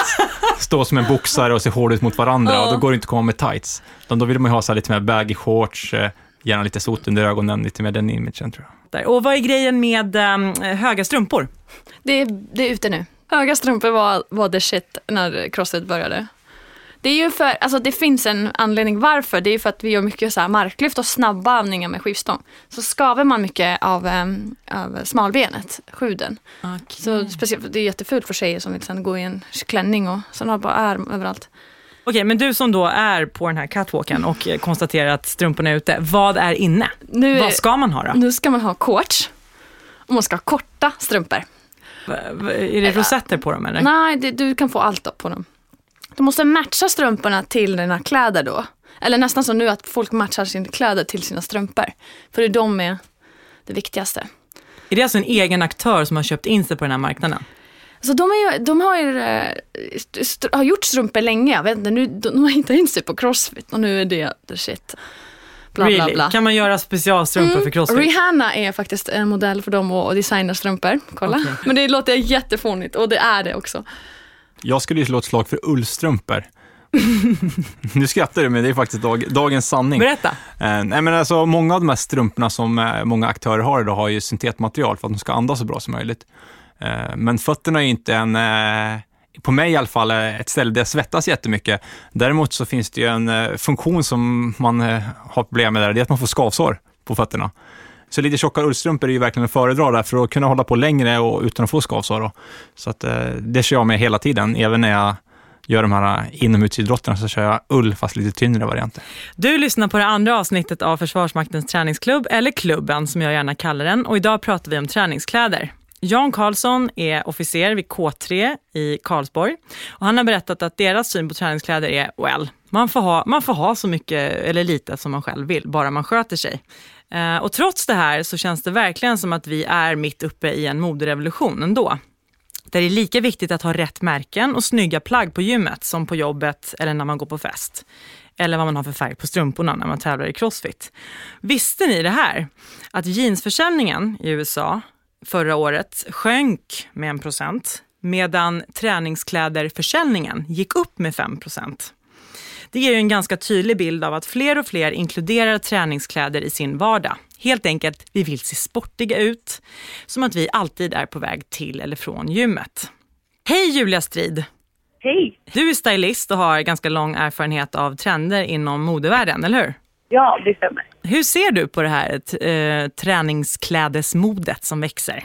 stå som en boxare och se hård ut mot varandra och då går det inte att komma med tights. De, då vill man ju ha så lite mer baggy shorts, eh, gärna lite sot under ögonen, lite mer den imagen tror jag. Och vad är grejen med ehm, höga strumpor? Det är, det är ute nu. Höga strumpor var, var the shit när crossfit började. Det är ju för, alltså det finns en anledning varför. Det är för att vi gör mycket så här marklyft och snabba övningar med skivstång. Så skaver man mycket av, um, av smalbenet, skuden. Så speciellt, det är jättefult för tjejer som vill sen gå i en klänning och sen har bara arm överallt. Okej, men du som då är på den här catwalken och eh, konstaterar att strumporna är ute, vad är inne? Nu, Vad ska man ha då? nu ska man ha shorts och man ska ha korta strumpor. Är det rosetter på dem eller? Nej, det, du kan få allt på dem. Du måste matcha strumporna till dina kläder då. Eller nästan som nu att folk matchar sina kläder till sina strumpor. För det är de är det viktigaste. Är det alltså en egen aktör som har köpt in sig på den här marknaden? Så de, ju, de har ju eh, har gjort strumpor länge. Jag vet inte, nu, de har hittat in sig på crossfit och nu är det the shit. Bla, bla, really? bla. Kan man göra specialstrumpor för crossfit? Rihanna är faktiskt en modell för dem och designar strumpor. Kolla. Okej. Men det låter jättefånigt och det är det också. Jag skulle ju slå ett slag för ullstrumpor. nu skrattar du, men det är faktiskt dag, dagens sanning. Berätta. Eh, nej, men alltså, många av de här strumporna som eh, många aktörer har idag har ju syntetmaterial för att de ska andas så bra som möjligt. Eh, men fötterna är ju inte en, eh, på mig i alla fall, eh, ett ställe där jag svettas jättemycket. Däremot så finns det ju en eh, funktion som man eh, har problem med där, det är att man får skavsår på fötterna. Så lite tjocka ullstrumpor är ju verkligen att föredra där för att kunna hålla på längre och utan att få skavsår. Då. Så att, det kör jag med hela tiden, även när jag gör de här inomhusidrotterna så kör jag ull fast lite tyngre varianter. Du lyssnar på det andra avsnittet av Försvarsmaktens träningsklubb, eller klubben som jag gärna kallar den. Och idag pratar vi om träningskläder. Jan Karlsson är officer vid K3 i Karlsborg. Och han har berättat att deras syn på träningskläder är, well, man får ha, man får ha så mycket eller lite som man själv vill, bara man sköter sig. Eh, och trots det här så känns det verkligen som att vi är mitt uppe i en moderevolution ändå. Där det är lika viktigt att ha rätt märken och snygga plagg på gymmet som på jobbet eller när man går på fest. Eller vad man har för färg på strumporna när man tävlar i crossfit. Visste ni det här? Att jeansförsäljningen i USA förra året sjönk med en procent medan träningskläderförsäljningen gick upp med 5 procent. Det ger ju en ganska tydlig bild av att fler och fler inkluderar träningskläder i sin vardag. Helt enkelt, vi vill se sportiga ut, som att vi alltid är på väg till eller från gymmet. Hej Julia Strid! Hej! Du är stylist och har ganska lång erfarenhet av trender inom modevärlden, eller hur? Ja, det stämmer. Hur ser du på det här eh, träningsklädesmodet som växer?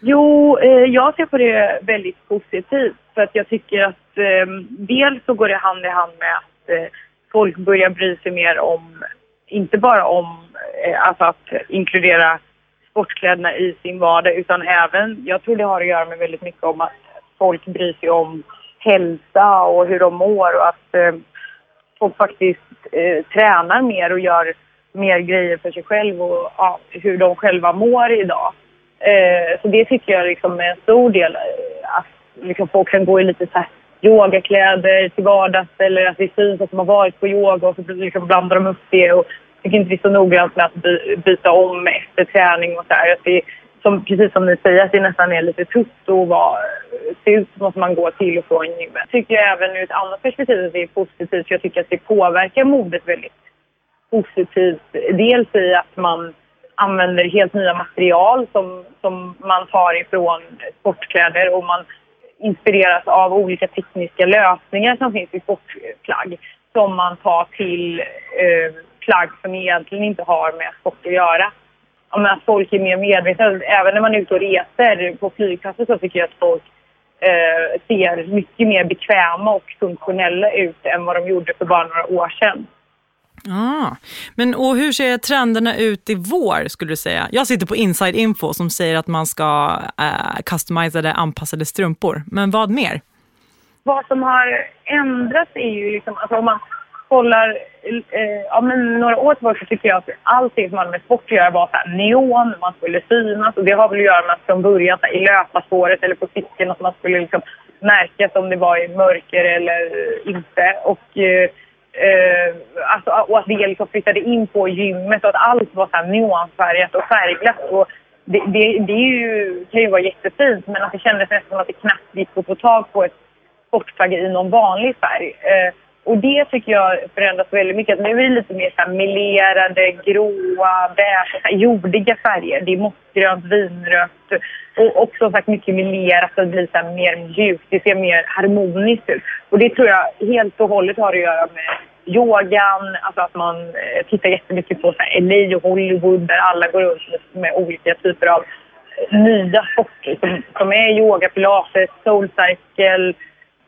Jo, eh, jag ser på det väldigt positivt för att jag tycker att eh, dels så går det hand i hand med att eh, folk börjar bry sig mer om, inte bara om eh, alltså att inkludera sportkläderna i sin vardag utan även, jag tror det har att göra med väldigt mycket om att folk bryr sig om hälsa och hur de mår och att eh, folk faktiskt eh, tränar mer och gör mer grejer för sig själv och ja, hur de själva mår idag. Eh, så det tycker jag liksom är en stor del. Eh, att liksom folk kan gå i lite så här yogakläder till vardags eller att det syns att de har varit på yoga och så liksom blandar de upp det. Och jag tycker inte det är så noggrant med att by, byta om efter träning och så här. Att det, som, precis som ni säger, att det nästan är lite tufft att vara, se ut som att man går till och från gymmet. Tycker jag även ur ett annat perspektiv att det är positivt för jag tycker att det påverkar modet väldigt positivt. Dels i att man använder helt nya material som, som man tar ifrån sportkläder och man inspireras av olika tekniska lösningar som finns i sportplagg som man tar till eh, plagg som egentligen inte har med sport att göra. Men att folk är mer medvetna. Även när man är ute och reser på flygplatser så tycker jag att folk eh, ser mycket mer bekväma och funktionella ut än vad de gjorde för bara några år sedan. Ah. Men och hur ser trenderna ut i vår skulle du säga? Jag sitter på Inside Info som säger att man ska eh, customizade, anpassade strumpor. Men vad mer? Vad som har ändrats är ju liksom, alltså om man kollar, eh, ja men några år tillbaka så tycker jag att allting som hade med sport att göra var så här neon, man skulle synas och det har väl att göra med att från början här, i löparspåret eller på cykeln att man skulle liksom märkas om det var i mörker eller inte. Och eh, Eh, alltså, och att det liksom flyttade in på gymmet och att allt var så här neonfärgat och färgglatt. Och det, det, det är ju, kan ju vara jättefint men att det kändes nästan som att det knappt gick att få tag på ett sportplagg i någon vanlig färg. Eh, och det tycker jag förändras väldigt mycket. Nu är det lite mer så här melerade, gråa, beige, jordiga färger. Det är mossgrönt, vinrött och också sagt mycket melerat så det blir så mer mjukt. Det ser mer harmoniskt ut. Och det tror jag helt och hållet har att göra med yogan, alltså att man eh, tittar jättemycket på så här LA och Hollywood där alla går runt med olika typer av nya sporter som, som är yoga, pilates, soulcycle.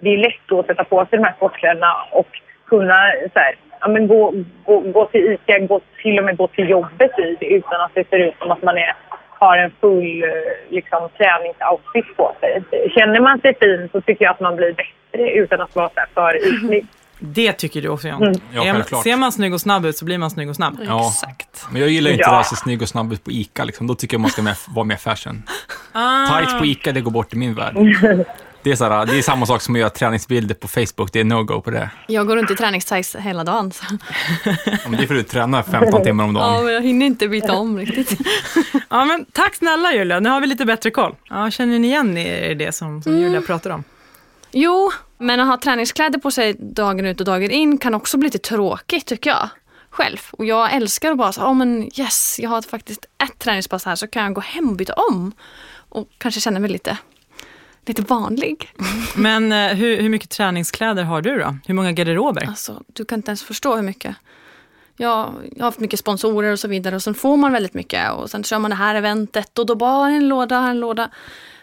Det är lätt att sätta på sig de här sportkläderna och kunna så här, ja, men gå, gå, gå till ICA, gå, till och med gå till jobbet i utan att det ser ut som att man är, har en full eh, liksom, träningsoutfit på sig. Känner man sig fin så tycker jag att man blir bättre utan att vara så här för ytlig. Det tycker du också John. Mm. Ja, självklart. ser man snygg och snabb ut så blir man snygg och snabb. Ja. Exakt. Men jag gillar inte Ja. det här så snygg och snabb ut på ICA. Liksom. Då tycker jag man ska med, vara mer fashion. Ah. Tights på ICA, det går bort i min värld. Det är, så här, det är samma sak som att göra träningsbilder på Facebook. Det är no-go på det. Jag går runt i träningstights hela dagen. Så. Om det är för att du tränar 15 timmar om Ja, dagen. men jag hinner inte byta om riktigt. Ja, men tack snälla Julia, nu har vi lite bättre koll. Ja, känner ni igen er i det som, som Julia pratar om? Jo, men att ha träningskläder på sig dagen ut och dagen in kan också bli lite tråkigt tycker jag. Själv. Och jag älskar att bara säga, oh, men yes, jag har faktiskt ett träningspass här så kan jag gå hem och byta om. Och kanske känna mig lite, lite vanlig. Men eh, hur, hur mycket träningskläder har du då? Hur många garderober? Alltså, du kan inte ens förstå hur mycket. Jag, jag har haft mycket sponsorer och så vidare och sen får man väldigt mycket och sen kör man det här eventet och då bara en låda, här en låda.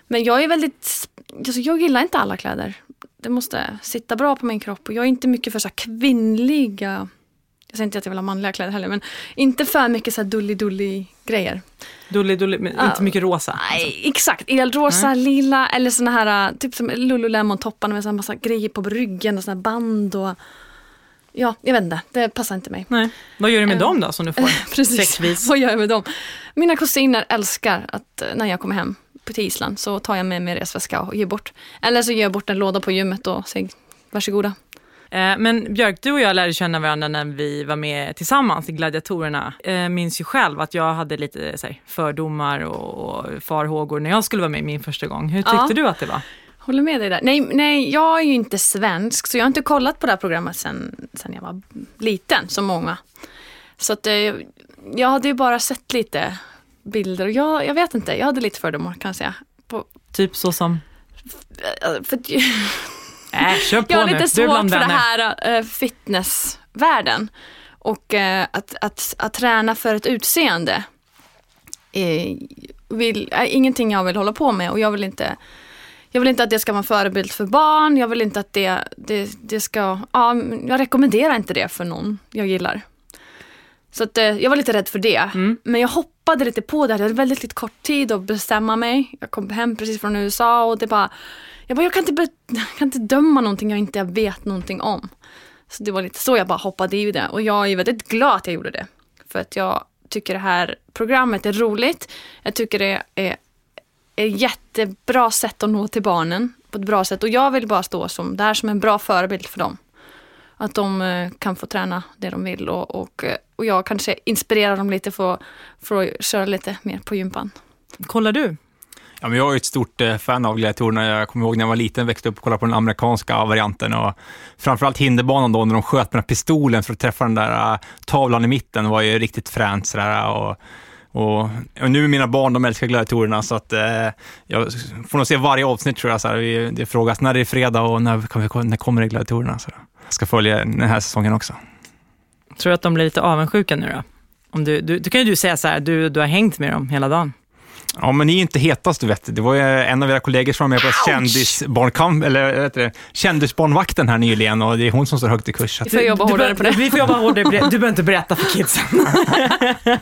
Men jag är väldigt, alltså jag gillar inte alla kläder. Det måste sitta bra på min kropp och jag är inte mycket för så kvinnliga, jag säger inte att jag vill ha manliga kläder heller, men inte för mycket så här dully grejer. Dully, dully, men inte mycket rosa. alltså. Nej, exakt. Elrosa, lila eller såna här typ som Lululemon-topparna med en massa grejer på ryggen och såna här band och Ja, jag vet inte. Det passar inte mig. Nej. Vad gör du med dem då som du får Precis. säckvis? Vad gör jag med dem? Mina kusiner älskar att eh, när jag kommer hem på till Island så tar jag med mig resväska och ger bort. Eller så ger jag bort en låda på gymmet och säger varsågoda. Eh, Men Björk, du och jag lärde känna varandra när vi var med tillsammans i Gladiatorerna. Eh, minns ju själv att jag hade lite så här, fördomar och, farhågor när jag skulle vara med min första gång. Hur tyckte Ja. du att det var? Håller med dig där. Nej, nej, jag är ju inte svensk så jag har inte kollat på det här programmet sen, sen jag var liten, som många. Så att, eh, jag hade ju bara sett lite bilder och jag, jag vet inte, jag hade lite fördomar kan jag säga. På, Typ så som... för, att- Äh, kör på jag har nu. lite är svårt för det vänner. här uh, fitnessvärlden. Och eh, att, att, att träna för ett utseende är vill, är ingenting jag vill hålla på med och jag vill inte jag vill inte att det ska vara en förebild för barn. Jag vill inte att det, det, det ska... Ja, jag rekommenderar inte det för någon jag gillar. Så att, eh, jag var lite rädd för det. Mm. Men jag hoppade lite på det. Jag hade väldigt lite kort tid att bestämma mig. Jag kom hem precis från USA och det bara, jag bara, jag kan inte, jag kan inte döma någonting jag inte vet någonting om. Så det var lite så jag bara hoppade i det och jag är väldigt glad att jag gjorde det. För att jag tycker det här programmet är roligt. Jag tycker det är ett jättebra sätt att nå till barnen på ett bra sätt och jag vill bara stå som, där som en bra förebild för dem. Att de eh, kan få träna det de vill och, och, eh, och jag kanske inspirerar dem lite för, för att köra lite mer på gympan. Kollar du? Ja, men jag är ett stort eh, fan av gladiatorerna. Jag kommer ihåg när jag var liten, växte upp och kollade på den amerikanska varianten. Och framförallt hinderbanan då, när de sköt med den pistolen för att träffa den där eh, tavlan i mitten var ju riktigt fränt. Sådär, eh, och, och, och nu mina barn, de älskar gladiatorerna, så att eh, jag får nog se varje avsnitt tror jag. Så det frågas när det är fredag och när, kan vi, när kommer det gladiatorerna. Så jag ska följa den här säsongen också. Tror du att de blir lite avundsjuka nu då? Om du, du, du kan ju du säga så här, du, du har hängt med dem hela dagen. Ja, men ni är inte hetast, du vet. Det var ju en av era kollegor som var med på kändisbarnkamp, eller vet det, kändisbarnvakten här nyligen och det är hon som står högt i kurs. Vi får jobba Du hårdare bör- på det. Vi får jobba hårdare på det. Du behöver inte berätta för kidsen.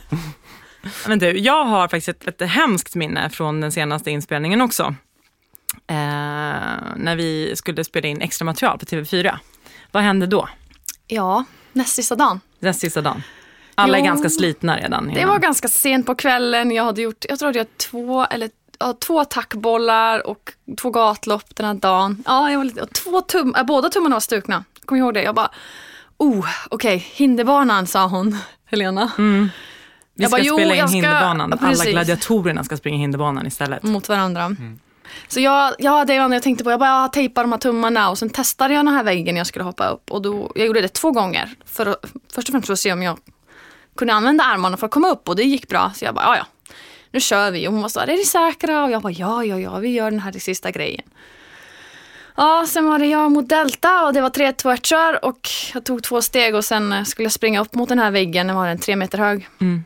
Men du, jag har faktiskt ett, ett hemskt minne från den senaste inspelningen också. Eh, när vi skulle spela in extra material på TV4. Vad hände då? Ja, näst sista dagen. Den sista dagen. Alla är Jo, ganska slitna redan. Det innan. var ganska sent på kvällen. Jag hade gjort, jag tror att jag hade två eller ja, två attackbollar och två gatlopp den här dagen. Ja, jag var lite, och två tum, äh, båda tummarna var stukna. Kommer ihåg det? Jag bara, oh, okej, hinderbanan sa hon, Helena. Mm. Vi Jag ska bara, jo, spela in jag ska- hinderbanan. Ja, Alla gladiatorerna ska springa hinderbanan istället. Mot varandra. Så jag, ja, det var det jag tänkte på. Jag bara jag tejpar de här tummarna och sen testade jag den här väggen jag skulle hoppa upp. Och då, jag gjorde det två gånger. För först och främst för att se om jag kunde använda armarna för att komma upp och det gick bra. Så jag bara, ja ja, nu kör vi. Och hon var så här, är ni säkra? Och jag bara, ja ja ja, vi gör den här sista grejen. Ja, sen var det jag mot Delta och det var 3, 2, 1 kör och jag tog två steg och sen eh, skulle jag springa upp mot den här väggen. Den var den tre meter hög. Mm.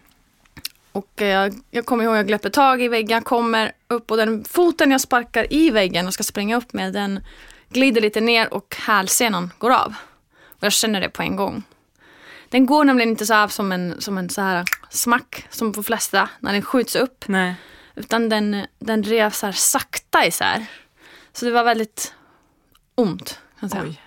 Och eh, jag, jag kommer ihåg, jag gläpper tag i väggen, kommer upp och den foten jag sparkar i väggen och ska springa upp med, den glider lite ner och hälsenan går av. Och jag känner det på en gång. Den går nämligen inte så här som en, som en så här smack som på flesta när den skjuts upp. Nej. Utan den, den rev så här sakta isär. Så det var väldigt ont. Kan jag säga. Oj.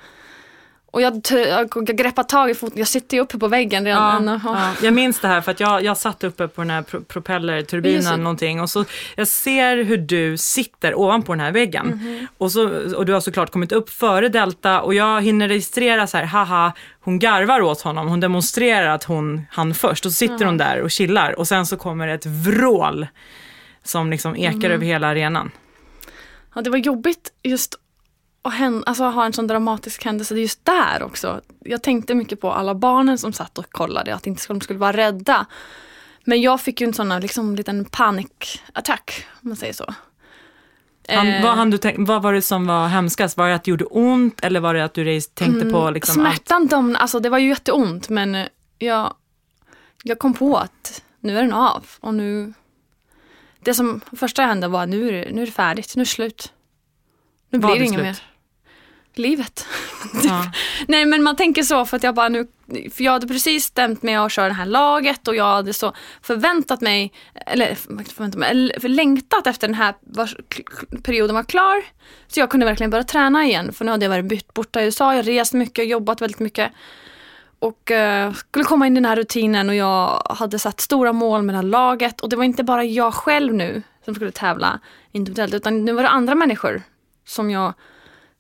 Och jag, jag, greppar tag i foten, jag sitter ju uppe på väggen redan. Ja, ja. Jag minns det här för att jag, jag satt uppe på den här pro- propellerturbinen någonting och så jag ser hur du sitter ovanpå den här väggen Mhm. och, så, och du har såklart kommit upp före Delta och jag hinner registrera så här, haha, hon garvar åt honom, hon demonstrerar att hon han först och så sitter hon där och chillar och sen så kommer ett vrål som liksom ekar Mhm. över hela arenan. Ja, det var jobbigt just att hän- alltså, ha en sån dramatisk händelse just där också. Jag tänkte mycket på alla barnen som satt och kollade, att inte de skulle vara rädda. Men jag fick ju en sån här, liksom, liten panikattack, om man säger så. Han, Eh, vad, han du tänk, vad var det som var hemskast? Var det att det gjorde ont eller var det att du tänkte på liksom? Smärtan, de, alltså, det var ju jätteont men eh, jag, jag kom på att nu är den av och nu... Det som första hände var att nu är det, nu är det färdigt, nu är det slut. Nu Var blir det inget mer. Livet. Ja. Nej men man tänker så för att jag bara nu, för jag hade precis stämt mig att köra det här laget och jag hade så förväntat mig, eller förväntat mig, eller längtat efter den här var, perioden var klar. Så jag kunde verkligen börja träna igen för nu hade jag varit bytt borta i USA, jag rest mycket, jobbat väldigt mycket. Och eh, skulle komma in i den här rutinen och jag hade satt stora mål med det här laget och det var inte bara jag själv nu som skulle tävla individuellt utan nu var det andra människor som jag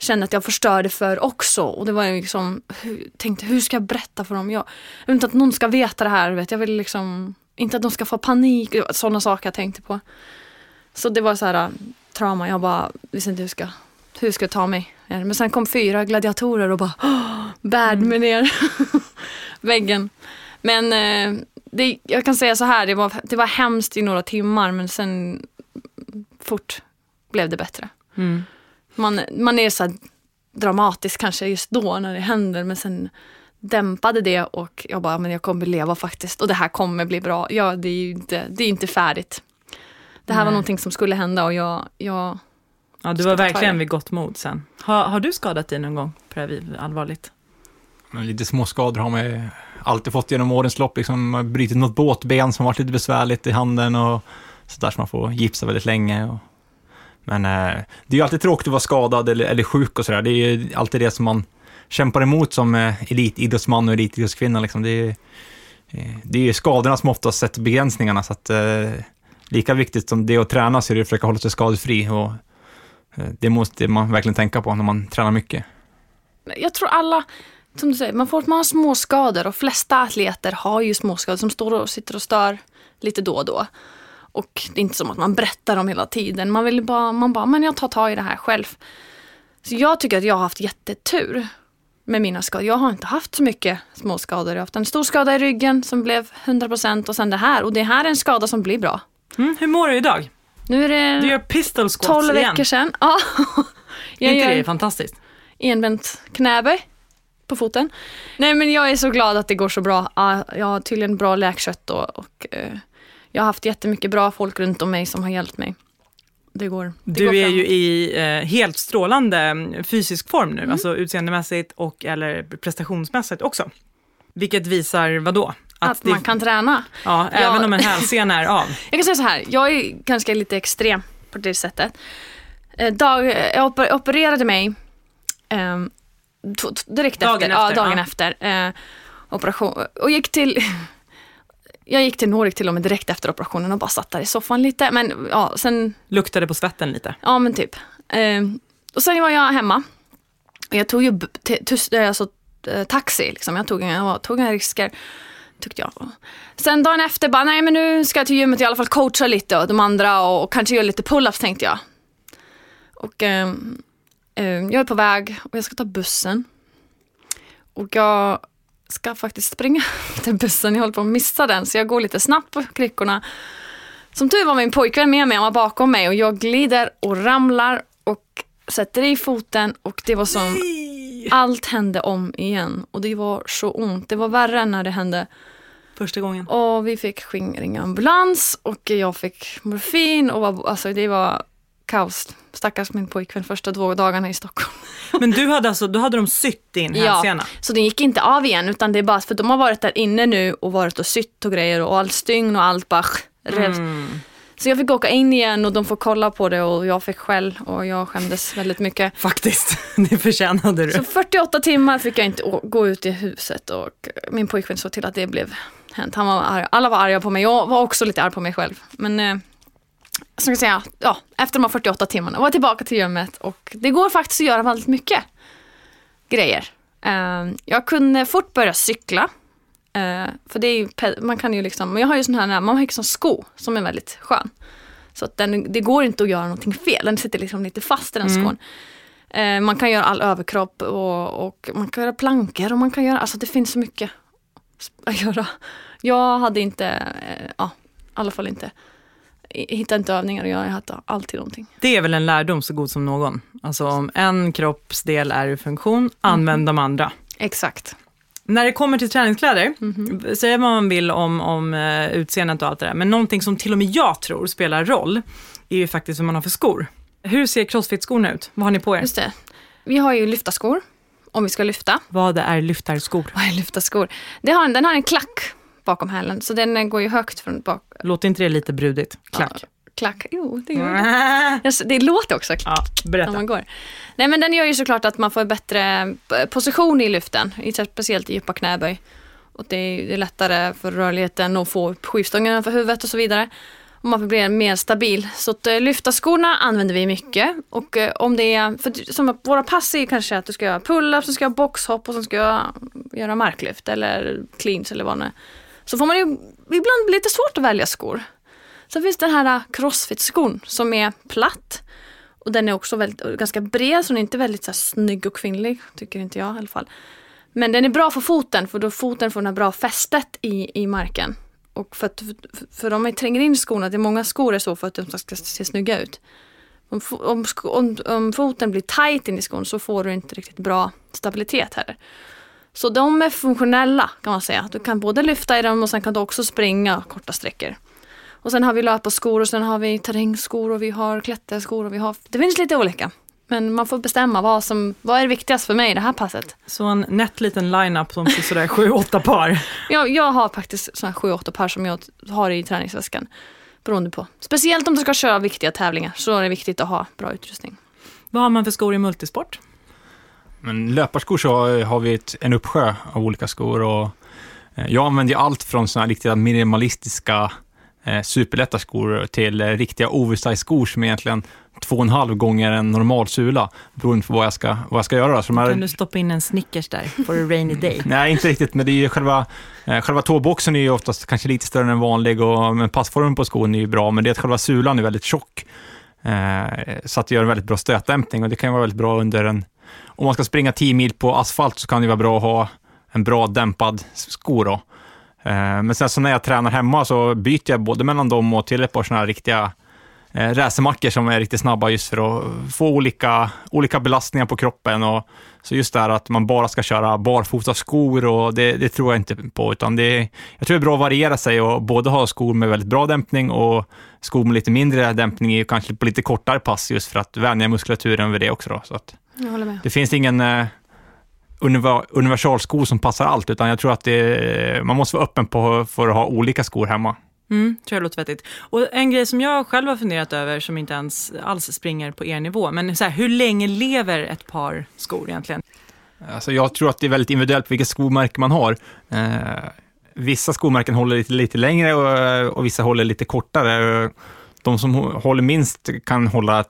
kände att jag förstörde för också. Och det var liksom, hur, tänkte hur ska jag berätta för dem? Jag, jag vill inte att någon ska veta det här. Vet. Jag vill liksom, inte att de ska få panik. Sådana saker jag tänkte på. Så det var så här äh, trauma. Jag bara visste inte hur ska, hur ska jag ta mig? Men sen kom fyra gladiatorer och bara "Åh, bad mig ner väggen. Men eh, det, jag kan säga så här, det var, det var hemskt i några timmar men sen fort blev det bättre Mm. Man, man är så här dramatisk kanske just då när det händer men sen dämpade det och jag bara, men jag kommer leva faktiskt och det här kommer bli bra. Ja, det är ju inte, det är inte färdigt. Det här var Nej. någonting som skulle hända och jag, jag Ja, du var verkligen vid gott mod sen. Har, har du skadat dig någon gång på vid- allvarligt? Men lite småskador har man ju alltid fått genom årens lopp. Liksom, man har brutit något båtben som varit lite besvärligt i handen och sådär som man får gipsa väldigt länge. Och... Men eh, det är ju alltid tråkigt att vara skadad eller, eller sjuk och sådär. Det är ju alltid det som man kämpar emot som eh, elitidrottsman och elitidrottskvinna. Liksom. Det, är, eh, det är ju skadorna som oftast sätter begränsningarna. Så att, eh, lika viktigt som det är att träna så är det att försöka hålla sig skadefri. Och, eh, det måste man verkligen tänka på när man tränar mycket. Jag tror alla, som du säger, man får man har småskador och flesta atleter har ju småskador som står och sitter och stör lite då och då. Och det är inte som att man berättar om hela tiden. Man vill bara, man bara, men jag tar tag i det här själv. Så jag tycker att jag har haft jättetur med mina skador. Jag har inte haft så mycket småskador. Jag har haft en stor skada i ryggen som blev 100% och sen det här. Och det här är en skada som blir bra. Mm, hur mår du idag? Nu är det Du gör pistol squats 12 igen. veckor sedan. Ja. Jag inte gör det är fantastiskt? enbent knäböj på foten. Nej men jag är så glad att det går så bra. Ja, Jag har tydligen bra läkkött och, och eh, jag har haft jättemycket bra folk runt om mig som har hjälpt mig. Det går. Det Du går är ju i eh, helt strålande mm, fysisk form nu, Mm. alltså utseendemässigt och eller prestationsmässigt också. Vilket visar vad då? att det- man kan träna. Ja, Ja. även om en hälsena är av. Jag kan säga så här, jag är ganska lite extrem på det sättet. Eh, Dag, jag oper- opererade mig t- direkt Dagen efter, efter, ja, dagen ja. efter eh, operation. Och gick till jag gick till Norik till och med direkt efter operationen och bara satt där i soffan lite. Men ja, sen Luktade på svetten lite. Ja men typ. Ehm, och sen var jag hemma. Jag tog ju eh, alltså, eh, taxi, liksom. jag tog, inga- jag tog inga risker. Tyckte jag. Sen dagen efter bara, nej men nu ska jag till gymmet i alla fall coacha lite och de andra och, och kanske göra lite pull-ups tänkte jag. Och ehm, ehm, jag är på väg och jag ska ta bussen. Och jag ska faktiskt springa till bussen, jag håller på att missa den så jag går lite snabbt på kryckorna. Som tur var min pojkvän med mig, han var bakom mig och jag glider och ramlar och sätter i foten och det var som allt hände om igen och det var så ont. Det var värre än när det hände. Första gången. Och vi fick ringa ambulans och jag fick morfin och var, alltså det var kaos. Stackars min pojkvän första två dagarna i Stockholm. Men du hade alltså, då hade de sytt din Ja. hälsena? Så den gick inte av igen utan det är bara för de har varit där inne nu och varit och sytt och grejer och allt stygn och allt bara rev. Mm. Så jag fick åka in igen och de får kolla på det och jag fick skäll och jag skämdes väldigt mycket. Faktiskt, det förtjänade du. Så 48 timmar fick jag inte gå ut i huset och min pojkvän såg till att det blev hänt. Han var arg. Alla var arga på mig, jag var också lite arg på mig själv. Men ska jag säga, ja, efter de här 48 timmarna var jag tillbaka till gymmet och det går faktiskt att göra väldigt mycket grejer. Eh, jag kunde fort börja cykla. Eh, för det är ju, man kan ju liksom, jag har ju sån här, man har ju sån sko som är väldigt skön. Så att den, det går inte att göra någonting fel, den sitter liksom lite fast i den skon. Eh, man kan göra all överkropp och, och man kan göra plankor och man kan göra, alltså det finns så mycket att göra. Jag hade inte, eh, ja, i alla fall inte, hittade inte övningar att göra, jag hade alltid någonting. Det är väl en lärdom så god som någon. Alltså om en kroppsdel är i funktion, använd de andra. Exakt. När det kommer till träningskläder, säga vad man vill om, om uh, utseendet och allt det där, men någonting som till och med jag tror spelar roll, är ju faktiskt vad man har för skor. Hur ser crossfit-skorna ut? Vad har ni på er? Just det. Vi har ju lyftarskor, om vi ska lyfta. Vad är lyftarskor? Vad är lyftarskor? Det har, en- den har en klack bakom hälen, så den eh, går ju högt från bak. Låter inte det lite brudigt? Klack. Ja, klack, jo det gör det. Det låter också Ja, när berätta. man går. Nej men den gör ju såklart att man får bättre eh, position i lyften, speciellt i djupa knäböj. Och det är, lättare för rörligheten att få upp skivstången för huvudet och så vidare. Och man blir mer stabil. Så att eh, lyfta skorna använder vi mycket. Och om det är, för som våra pass är kanske att du ska göra pull-ups, du ska göra boxhopp och sen ska jag göra marklyft eller cleans eller vad det är. Så får man ju ibland lite svårt att välja skor. Sen finns den här äh, crossfit-skon som är platt. Och den är också väldigt, äh, ganska bred så den är inte väldigt så här, snygg och kvinnlig, tycker inte jag i alla fall. Men den är bra för foten för då foten får det här bra fästet i, i marken. Och för, att, för, för de tränger in skorna, det är många skor är så för att de ska se snygga ut. Om, om, om, om foten blir tight in i skon så får du inte riktigt bra stabilitet heller. Så de är funktionella kan man säga. Du kan både lyfta i dem och sen kan du också springa korta sträckor. Och sen har vi löparskor och sen har vi terrängskor och vi har klätterskor och vi har, det finns lite olika. Men man får bestämma vad som vad är viktigast för mig i det här passet. Så en nätt liten line-up som till sådär sju, åtta par. Jag, jag har faktiskt sådana sju, åtta par som jag har i träningsväskan. Beroende på. Speciellt om du ska köra viktiga tävlingar så är det viktigt att ha bra utrustning. Vad har man för skor i multisport? Men löparskor så har vi ett, en uppsjö av olika skor och eh, jag använder allt från sådana riktigt minimalistiska eh, superlätta skor till eh, riktiga oversize-skor som egentligen två och en halv gånger en normal sula, beroende på vad jag ska, vad jag ska göra. Så här, Kan du stoppa in en Snickers där for a rainy day? Nej, inte riktigt, men det är ju själva, eh, själva tåboxen är ju oftast kanske lite större än vanlig och men passformen på skon är ju bra, men det är att själva sulan är väldigt tjock. Eh, så att det gör en väldigt bra stötdämpning och det kan ju vara väldigt bra under en... Om man ska springa 10 mil på asfalt så kan det vara bra att ha en bra dämpad sko då. Eh, men sen så när jag tränar hemma så byter jag både mellan dem och till ett par sådana här riktiga eh, racermackor som är riktigt snabba just för att få olika, olika belastningar på kroppen. Och, så just det här att man bara ska köra barfota skor och det, det tror jag inte på, utan det, jag tror det är bra att variera sig och både ha skor med väldigt bra dämpning och skor med lite mindre dämpning är kanske på lite kortare pass just för att vänja muskulaturen vid det också. Då, så att jag håller med. det finns ingen eh, univer, universalsko som passar allt, utan jag tror att det, man måste vara öppen på, för att ha olika skor hemma. Mm, tror jag låter vettigt. Och en grej som jag själv har funderat över, som inte ens alls springer på er nivå, men så här, hur länge lever ett par skor egentligen? Alltså jag tror att det är väldigt individuellt vilket skomärke man har. Eh, vissa skomärken håller lite, lite längre och, och vissa håller lite kortare. De som håller minst kan hålla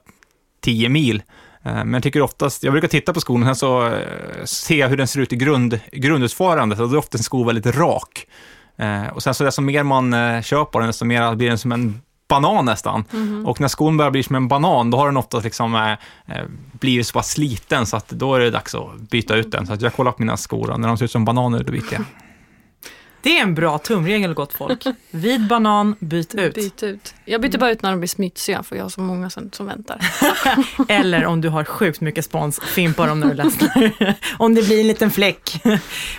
10 mil. Eh, men jag tycker oftast, jag brukar titta på skon och sen så eh, ser jag hur den ser ut i grund, grundutförandet och då är ofta en sko väldigt rak. Eh, och sen så desto mer man kör på den, desto mer blir den som en banan nästan. Och när skon börjar bli som en banan, då har den ofta liksom, eh, blivit så pass sliten så att då är det dags att byta ut den. Så att jag kollar på mina skor och när de ser ut som bananer, då byter jag. Det är en bra tumregel gott folk. Vid banan, byt ut. Byt ut. Jag byter bara ut när de blir smutsiga för jag har så många som, som väntar. Eller om du har sjukt mycket spons, fimpa dem när du ledsnar. om det blir en liten fläck.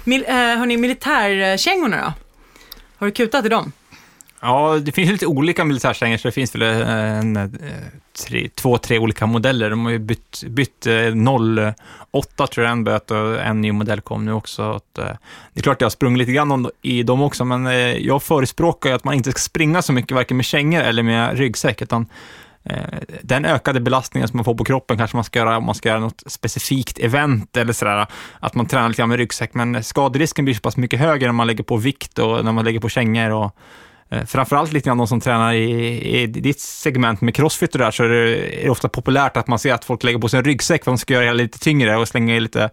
Mil, eh, hörni, militärkängorna då? Har du kutat i dem? Ja, det finns lite olika militärstänger, så det finns väl en, eh, tre, två, tre olika modeller. De har ju bytt, bytt eh, 08 tror jag en böt och en ny modell kom nu också. Att, eh, det är klart jag har sprungit lite grann i dem också, men eh, jag förespråkar ju att man inte ska springa så mycket, varken med kängor eller med ryggsäck, utan den ökade belastningen som man får på kroppen kanske man ska göra om man ska göra något specifikt event eller sådär, att man tränar lite grann med ryggsäck, men skaderisken blir så pass mycket högre när man lägger på vikt och när man lägger på kängor och Eh, framförallt lite grann de som tränar i, i ditt segment med crossfit och där, så är det, är det ofta populärt att man ser att folk lägger på sig en ryggsäck för att de ska göra det lite tyngre och slänga i lite,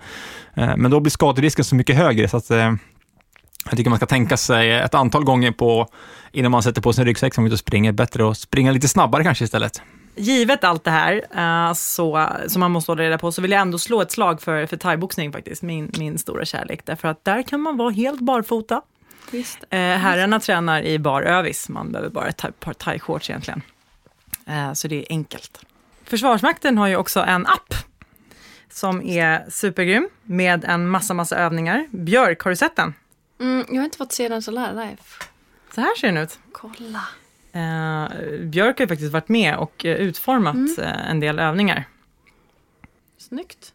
eh, men då blir skaderisken så mycket högre, så att eh, jag tycker man ska tänka sig ett antal gånger på innan man sätter på sig en ryggsäck som är ute och springer, bättre att springa lite snabbare kanske istället. Givet allt det här så, som man måste hålla reda på så vill jag ändå slå ett slag för, för thaiboxning faktiskt, min, min stora kärlek. Därför att där kan man vara helt barfota. Visst. Eh, herrarna tränar i bar övis, man behöver bara ett par thai-shorts egentligen. Eh, så det är enkelt. Försvarsmakten har ju också en app som är supergrym med en massa, massa övningar. Björk, har du sett den? Mm, jag har inte fått se den så här live. Så här ser den ut. Kolla. Eh, Björk har ju faktiskt varit med och eh, utformat eh, en del övningar. Snyggt.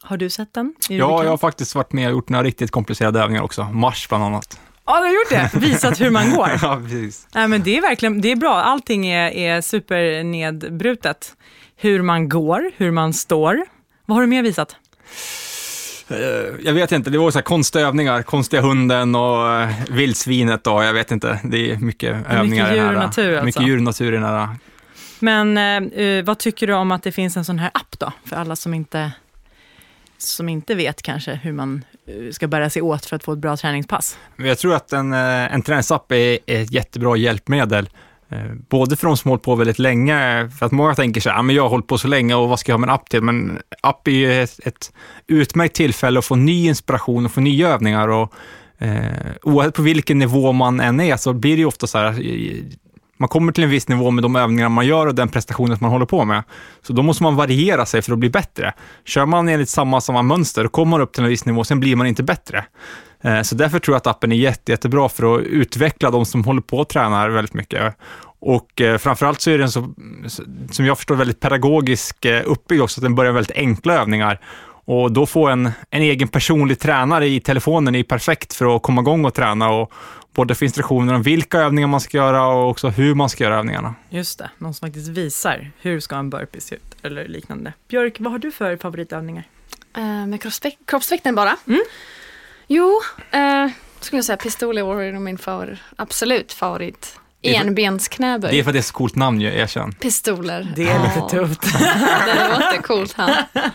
Har du sett den? Ja, jag har faktiskt varit med och gjort några riktigt komplicerade övningar också. Mars bland annat. Ja, du har gjort det. Visat hur man går. ja, precis. Nej, men det är verkligen det är bra. Allting är, är supernedbrutet. Hur man går, hur man står. Vad har du mer visat? Eh, Jag vet inte, det var så här konstiga övningar. Konstiga hunden och eh, vildsvinet och jag vet inte. Det är mycket mycket övningar. i den djur här- och natur, alltså. Mycket djur och natur i den här. Men eh, eh, vad tycker du om att det finns en sån här app då? För alla som inte, som inte vet kanske hur man Eh, ska bära sig åt för att få ett bra träningspass. Jag tror att en, eh, en träningsapp är ett jättebra hjälpmedel. Eh, både för de som hållit på väldigt länge, för att många tänker så här, ah, men jag har hållit på så länge och vad ska jag ha med en app till? Men app är ju ett, ett utmärkt tillfälle att få ny inspiration och få nya övningar. Och, eh, oavsett på vilken nivå man än är så blir det ju ofta så här, man kommer till en viss nivå med de övningar man gör och den prestationen som man håller på med. Så då måste man variera sig för att bli bättre. Kör man enligt samma, samma mönster, då kommer man upp till en viss nivå, sen blir man inte bättre. Eh, så därför tror jag att appen är jätte, jättebra för att utveckla de som håller på och tränar väldigt mycket. Och eh, framförallt så är den så, som jag förstår, väldigt pedagogisk eh, uppbyggd också, att den börjar med väldigt enkla övningar. Och då få en, en egen personlig tränare i telefonen är perfekt för att komma igång och träna och både få instruktioner om vilka övningar man ska göra och också hur man ska göra övningarna. Just det, någon som faktiskt visar hur ska en burpee se ut eller liknande. Björk, vad har du för favoritövningar? Eh, med kroppsvik- kroppsvikten bara? Mm. Jo, eh, skulle jag säga pistoler var nog min favorit, absolut favorit. Är för- Enbensknäböj. Det är för att det är ett så coolt namn ju, erkänn. Pistoler. Det är lite Ja, tufft. Det inte coolt han.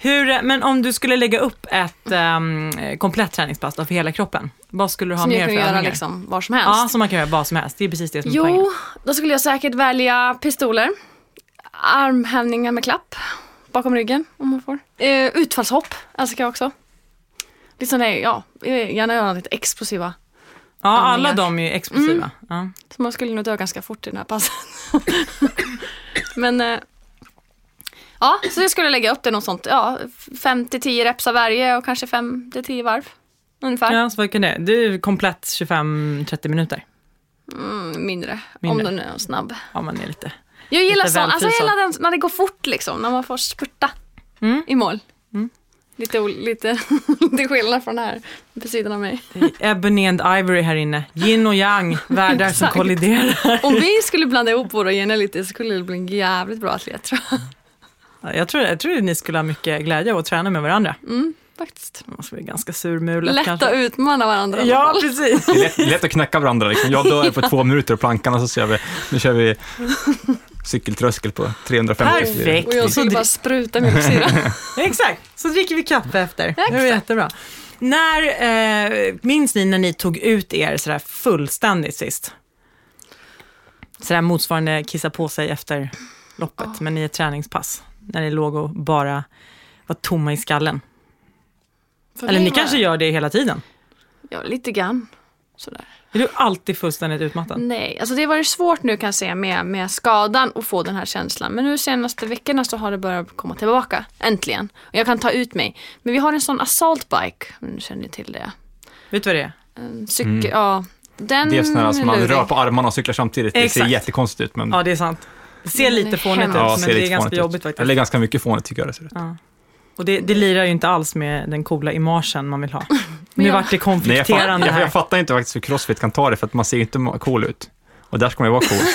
Hur, men om du skulle lägga upp ett um, komplett träningspass då för hela kroppen, vad skulle du ha Som mer jag för kan göra övningar? liksom var som helst. Ja, som man kan göra vad som helst. Det är precis det som är poängen. Jo, då skulle jag säkert välja pistoler. Armhävningar med klapp bakom ryggen om man får. Eh, utfallshopp älskar jag också. Lite sån där, ja, eh, gärna göra lite explosiva. Ja, alla övningar. de är ju explosiva. Ja. Så man skulle nog dö ganska fort i den här passet. Men eh, ja, så jag skulle lägga upp det något sånt. Ja, 5-10 reps av varje och kanske 5-10 varv. Ungefär. ja, så vad kan det? Det är komplett 25-30 minuter. Mm, mindre, Mindre. om den är snabb. Ja, man är lite... Jag gillar Lite sånt, alltså hela den, när det går fort liksom, när man får spurta Mm. i mål. Mm. Lite, lite, lite skillnad från det här på sidan av mig. Ebony and Ivory här inne. Yin och yang, världar som kolliderar. Om vi skulle blanda ihop våra gener lite så skulle det bli en jävligt bra atlet tror jag. Ja, Jag tror, jag tror att ni skulle ha mycket glädje av att träna med varandra. Mm, faktiskt. Man skulle bli ganska surmulet Lätt kanske. att utmana varandra. Ja, precis. Det är lätt, lätt att knäcka varandra. Liksom. Jag dör på två minuter och plankan och så kör vi, nu kör vi cykeltröskel på 350. Perfekt. Och jag Så skulle bara spruta mjölksyra. Exakt, så dricker vi kaffe efter. Det är Exakt. jättebra. När, eh, minns ni när ni tog ut er sådär fullständigt sist? Sådär motsvarande kissa på sig efter loppet, men i ett träningspass. När ni låg och bara var tomma i skallen. För Eller ni var- kanske gör det hela tiden? Ja, lite grann. Sådär. Är du alltid fullständigt utmattad? Nej, alltså det har varit svårt nu kan jag säga med, med skadan och få den här känslan. Men nu senaste veckorna så har det börjat komma tillbaka, äntligen. Och jag kan ta ut mig. Men vi har en sån assault bike, om du känner till det. Vet du vad det är? En cykel, Mm. ja. Den Det är sådana som man rör på armarna och cyklar samtidigt. Det ser Exakt. jättekonstigt ut. Men... Ja, det är sant. Det ser lite fånigt ut. Ja, men det är ganska jobbigt faktiskt. Eller ganska mycket fånigt tycker jag det ser ut. Ja. Och det, det lirar ju inte alls med den coola imagen man vill ha. Nu jag- vart det Nej, jag, fa- konflikterande jag, jag fattar inte faktiskt hur Crossfit kan ta det, för att man ser ju inte cool ut. Och där ska man ju vara cool.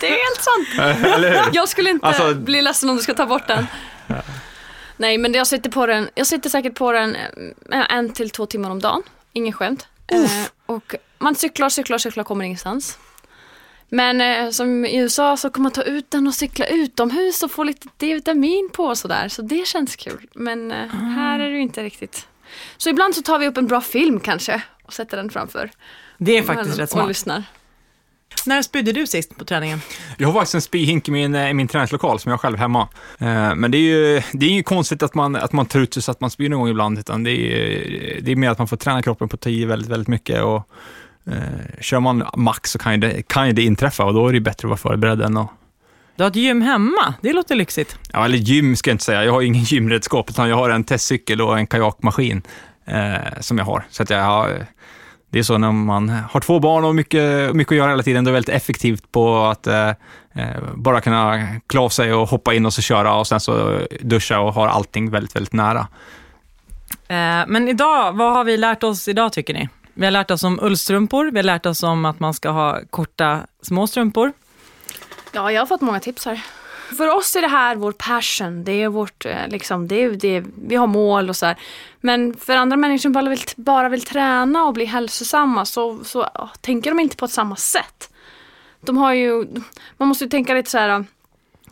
Det är helt sant. Eller hur? Jag skulle inte Alltså- bli ledsen om du ska ta bort den. Nej, men jag sitter på den. Jag sitter säkert på den eh, en till två timmar om dagen. Ingen skämt. Eh, och man cyklar, cyklar, cyklar, kommer ingenstans. Men eh, som i USA så kan man ta ut den och cykla utomhus och få lite D-vitamin på och sådär. Så det känns kul. Men eh, här är det ju inte riktigt. Så ibland så tar vi upp en bra film kanske och sätter den framför. Det är faktiskt rätt och smart. lyssnar. När spydde du sist på träningen? Jag har faktiskt en spyhink i min, i min träningslokal som jag har själv hemma. Eh, Men det är ju det är ju konstigt att man, att man tar ut sig så att man spyr någon gång ibland, utan det är, det är mer att man får träna kroppen på att ta i väldigt, väldigt mycket. Och, eh, kör man max så kan ju, det, kan ju det inträffa och då är det bättre att vara förberedd än att Du har ett gym hemma, det låter lyxigt. Ja, eller gym ska jag inte säga. Jag har ingen gymredskap, utan jag har en testcykel och en kajakmaskin eh, som jag har. Så jag har, det är så när man har två barn och mycket, mycket att göra hela tiden, då är det väldigt effektivt på att eh, eh, bara kunna klä av sig och hoppa in och så köra och sen så duscha och ha allting väldigt, väldigt nära. Eh, men idag, vad har vi lärt oss idag tycker ni? Vi har lärt oss om ullstrumpor, vi har lärt oss om att man ska ha korta små strumpor. Ja, jag har fått många tips här. För oss är det här vår passion. Det är vårt, eh, liksom, det är, det är, vi har mål och så här. Men för andra människor som bara vill, bara vill träna och bli hälsosamma så, så åh, tänker de inte på ett samma sätt. De har ju, man måste ju tänka lite så här.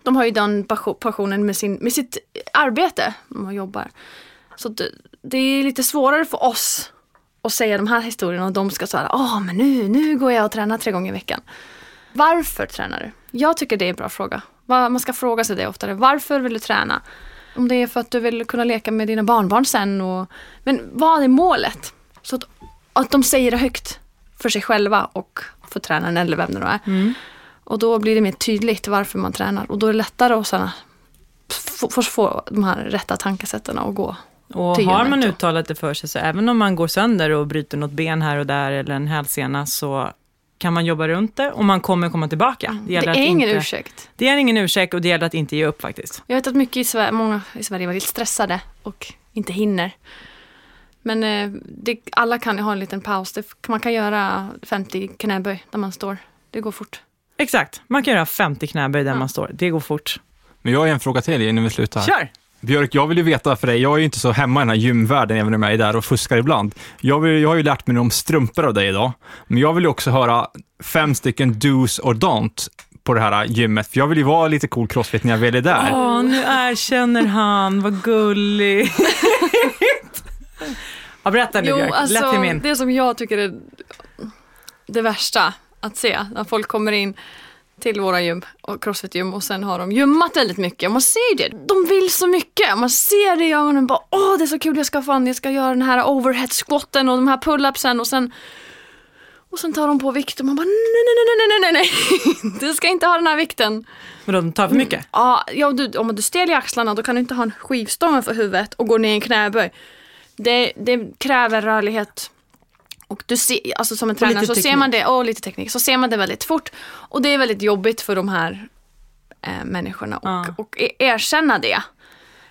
De har ju den passionen med, sin, med sitt arbete. De jobbar. Så det, det är lite svårare för oss att säga de här historierna och de ska säga, åh men nu, nu går jag och tränar tre gånger i veckan. Varför tränar du? Jag tycker det är en bra fråga. Man ska fråga sig det oftare. Varför vill du träna? Om det är för att du vill kunna leka med dina barnbarn sen. Och, men vad är målet? Så att, att de säger det högt för sig själva och för tränaren eller vem det nu är. Mm. Och då blir det mer tydligt varför man tränar. Och då är det lättare att få, få, få de här rätta tankesätten att gå. Och har man uttalat det för sig, så även om man går sönder och bryter något ben här och där eller en hälsena, så kan man jobba runt det och man kommer komma tillbaka. Det gäller är att ingen inte, ursäkt. Det är ingen ursäkt och det gäller att inte ge upp faktiskt. Jag vet att mycket i Sverige, många i Sverige är väldigt stressade och inte hinner. Men eh, det, alla kan ju ha en liten paus. Det, man kan göra 50 knäböj där man står. Det går fort. Exakt, man kan göra 50 knäböj där Ja. man står. Det går fort. Men jag har en fråga till innan vi slutar. Kör! Björk, jag vill ju veta för dig, jag är ju inte så hemma i den här gymvärlden, även om jag är där och fuskar ibland. Jag, vill, jag har ju lärt mig om strumpor av dig idag, men jag vill ju också höra fem stycken do's or don't på det här gymmet, för jag vill ju vara lite cool crossfit när jag väl är där. Åh, nu erkänner han, vad gullig. ja, berätta nu Jo, Björk, alltså lätt till min. det som jag tycker är det värsta att se när folk kommer in till våra gym och crossfit-gym och sen har de gymmat väldigt mycket. Man ser ju det. De vill så mycket. Man ser det i ögonen. Bara, Åh, det är så kul. Jag ska fan, jag ska göra den här overhead squatten och de här pull-upsen och sen och sen tar de på vikt och man bara nej, nej, nej, nej, nej, nej, nej. Du ska inte ha den här vikten. Men de tar för mycket? Ja, ja du, om du stel i axlarna då kan du inte ha en skivstång för huvudet och gå ner i en knäböj. Det, det kräver rörlighet. Och du ser, alltså som en tränare så ser man det, och lite teknik, så ser man det väldigt fort. Och det är väldigt jobbigt för de här eh, människorna och, Ja. och e- erkänna det.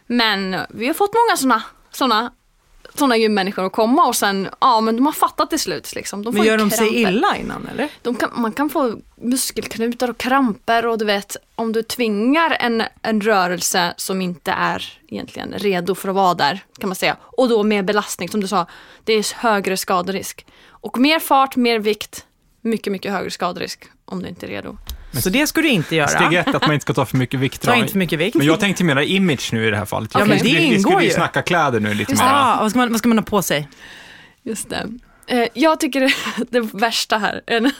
Men vi har fått många sådana såna, såna gymmänniskor att komma och sen, ja men de har fattat till slut liksom. De får Men gör de sig illa innan eller? Kan, man kan få muskelknutar och kramper och du vet om du tvingar en, en rörelse som inte är egentligen redo för att vara där kan man säga. Och då med belastning som du sa, det är högre skaderisk. Och mer fart, mer vikt, mycket, mycket högre skaderisk om du inte är redo. Så det ska du inte göra. Steg ett, att man inte ska ta för mycket vikt. Ta inte för mycket vikt. Men jag tänkte mera image nu i det här fallet. Ja, men det vi, vi ingår skulle ju ju. snacka kläder nu lite mer. Ah, vad, ska man, vad ska man ha på sig? Just det. Eh, jag tycker det, det värsta här är när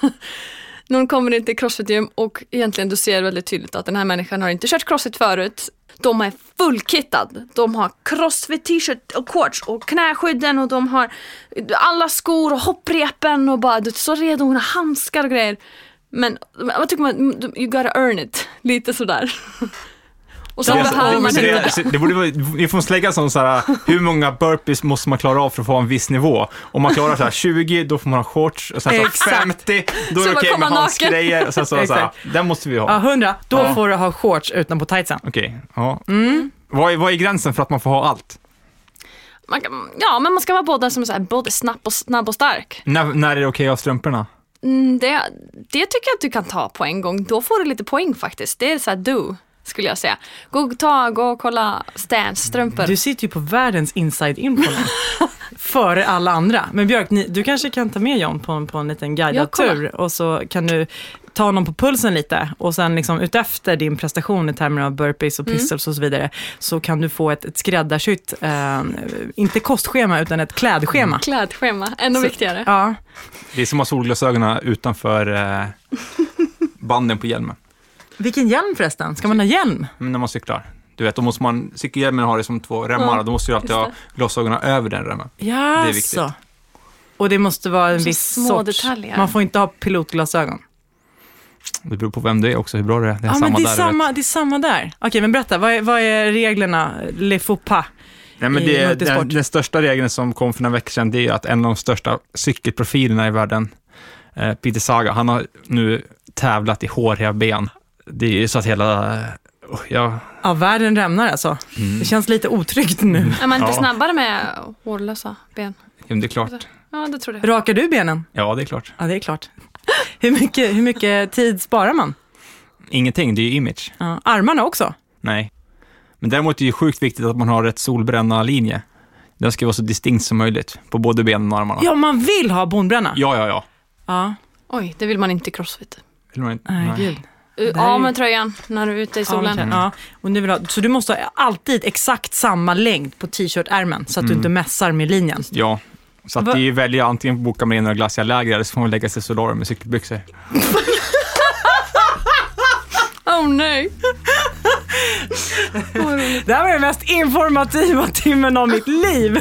någon kommer in till crossfit-gym och egentligen du ser väldigt tydligt att den här människan har inte kört crossfit förut. De är fullkittad. De har crossfit t-shirt och shorts och knäskydden och de har alla skor och hopprepen och bara du är så redo, hon har handskar och grejer. Men vad tycker man, you gotta earn it, lite sådär. Och så Det, behöver man det, det, det borde vara, vi får lägga sån så här, hur många burpees måste man klara av för att få en viss nivå? Om man klarar så här 20, då får man ha shorts, och sen så Exakt. 50, då är Så det man okej kommer med naken. handskgrejer, och sen så, så här, den måste vi ha. Ja, 100. Då Ja. får du ha shorts utanpå tightsen. Okej, ja. Mm. Vad, är, vad är gränsen för att man får ha allt? man Ja, men man ska vara både, som så här, både snabb, och, snabb och stark. När, när är det okej att ha strumporna? Mm, det, det tycker jag att du kan ta på en gång. Då får du lite poäng faktiskt. Det är så här do, skulle jag säga. Gå, ta, gå och kolla Stans strumpor. Du sitter ju på världens inside info nu. Före alla andra. Men Björk, ni, du kanske kan ta med John på, en- på en liten guidad tur och så kan du ta honom på pulsen lite och sen liksom utefter din prestation i termer av burpees och Mm. pistols och så vidare så kan du få ett, ett skräddarsytt, eh, inte kostschema utan ett klädschema. Klädschema, ännu Så- viktigare. Ja, Det är som att ha solglasögonen utanför eh, banden på hjälmen. Vilken hjälm förresten? Ska man ha hjälm? Men när man cyklar. Du vet, då måste man, cykelhjälmen har det som två remmar Ja, och då måste du alltid ha glasögonen över den remmen. Ja, Det är viktigt. så. Och det måste vara en Så viss små sorts. detaljer. Man får inte ha pilotglasögon. Det beror på vem det är också, hur bra det är. Det är Ja, samma men det är, där. du samma, det är samma där. Okej, men berätta. Vad är, vad är reglerna? Le faux pas. Nej, men det den, den största regeln som kom för några veckor sedan, det är att en av de största cykelprofilerna i världen, eh, Peter Saga, han har nu tävlat i håriga ben. Det är ju så att hela... oh, ja, Ja, världen rämnar alltså. Det känns lite otryggt nu. Är man inte Ja. snabbare med hårlösa ben? jo, det är klart. Ja, det tror jag. Rakar du benen? Ja, det är klart. Ja, det är klart. Hur mycket, hur mycket tid sparar man? Ingenting, det är ju image. Ja, armarna också? Nej. Men däremot är det ju sjukt viktigt att man har rätt solbränna linje. Den ska vara så distinkt som möjligt på både benen och armarna. Ja, man vill ha bonbränna. ja, ja. ja. Ja, Oj, det vill man inte i crossfit. Vill man inte- nej, nej. gud. Av med tröjan när du är ute i solen. okej. ja. Och nu vill ha, så du måste ha alltid exakt samma längd på t-shirt-ärmen så att du inte mässar med linjen. Ja. Så att Va- det är ju välja antingen boka med några glassiga läger eller så får man lägga sig i solarium med cykelbyxor. Oh nej! Det här var den mest informativa timmen av mitt liv.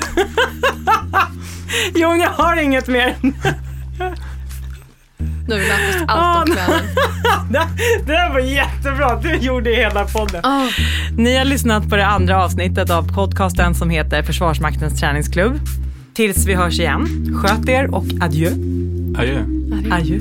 Jon, jag har inget mer. Nu har vi lärt oss allt om kläder. Det, det där var jättebra. Du gjorde hela podden. Oh. Ni har lyssnat på det andra avsnittet av podcasten som heter Försvarsmaktens träningsklubb. Tills vi hörs igen, sköt er och adjö. Adjö. Adjö.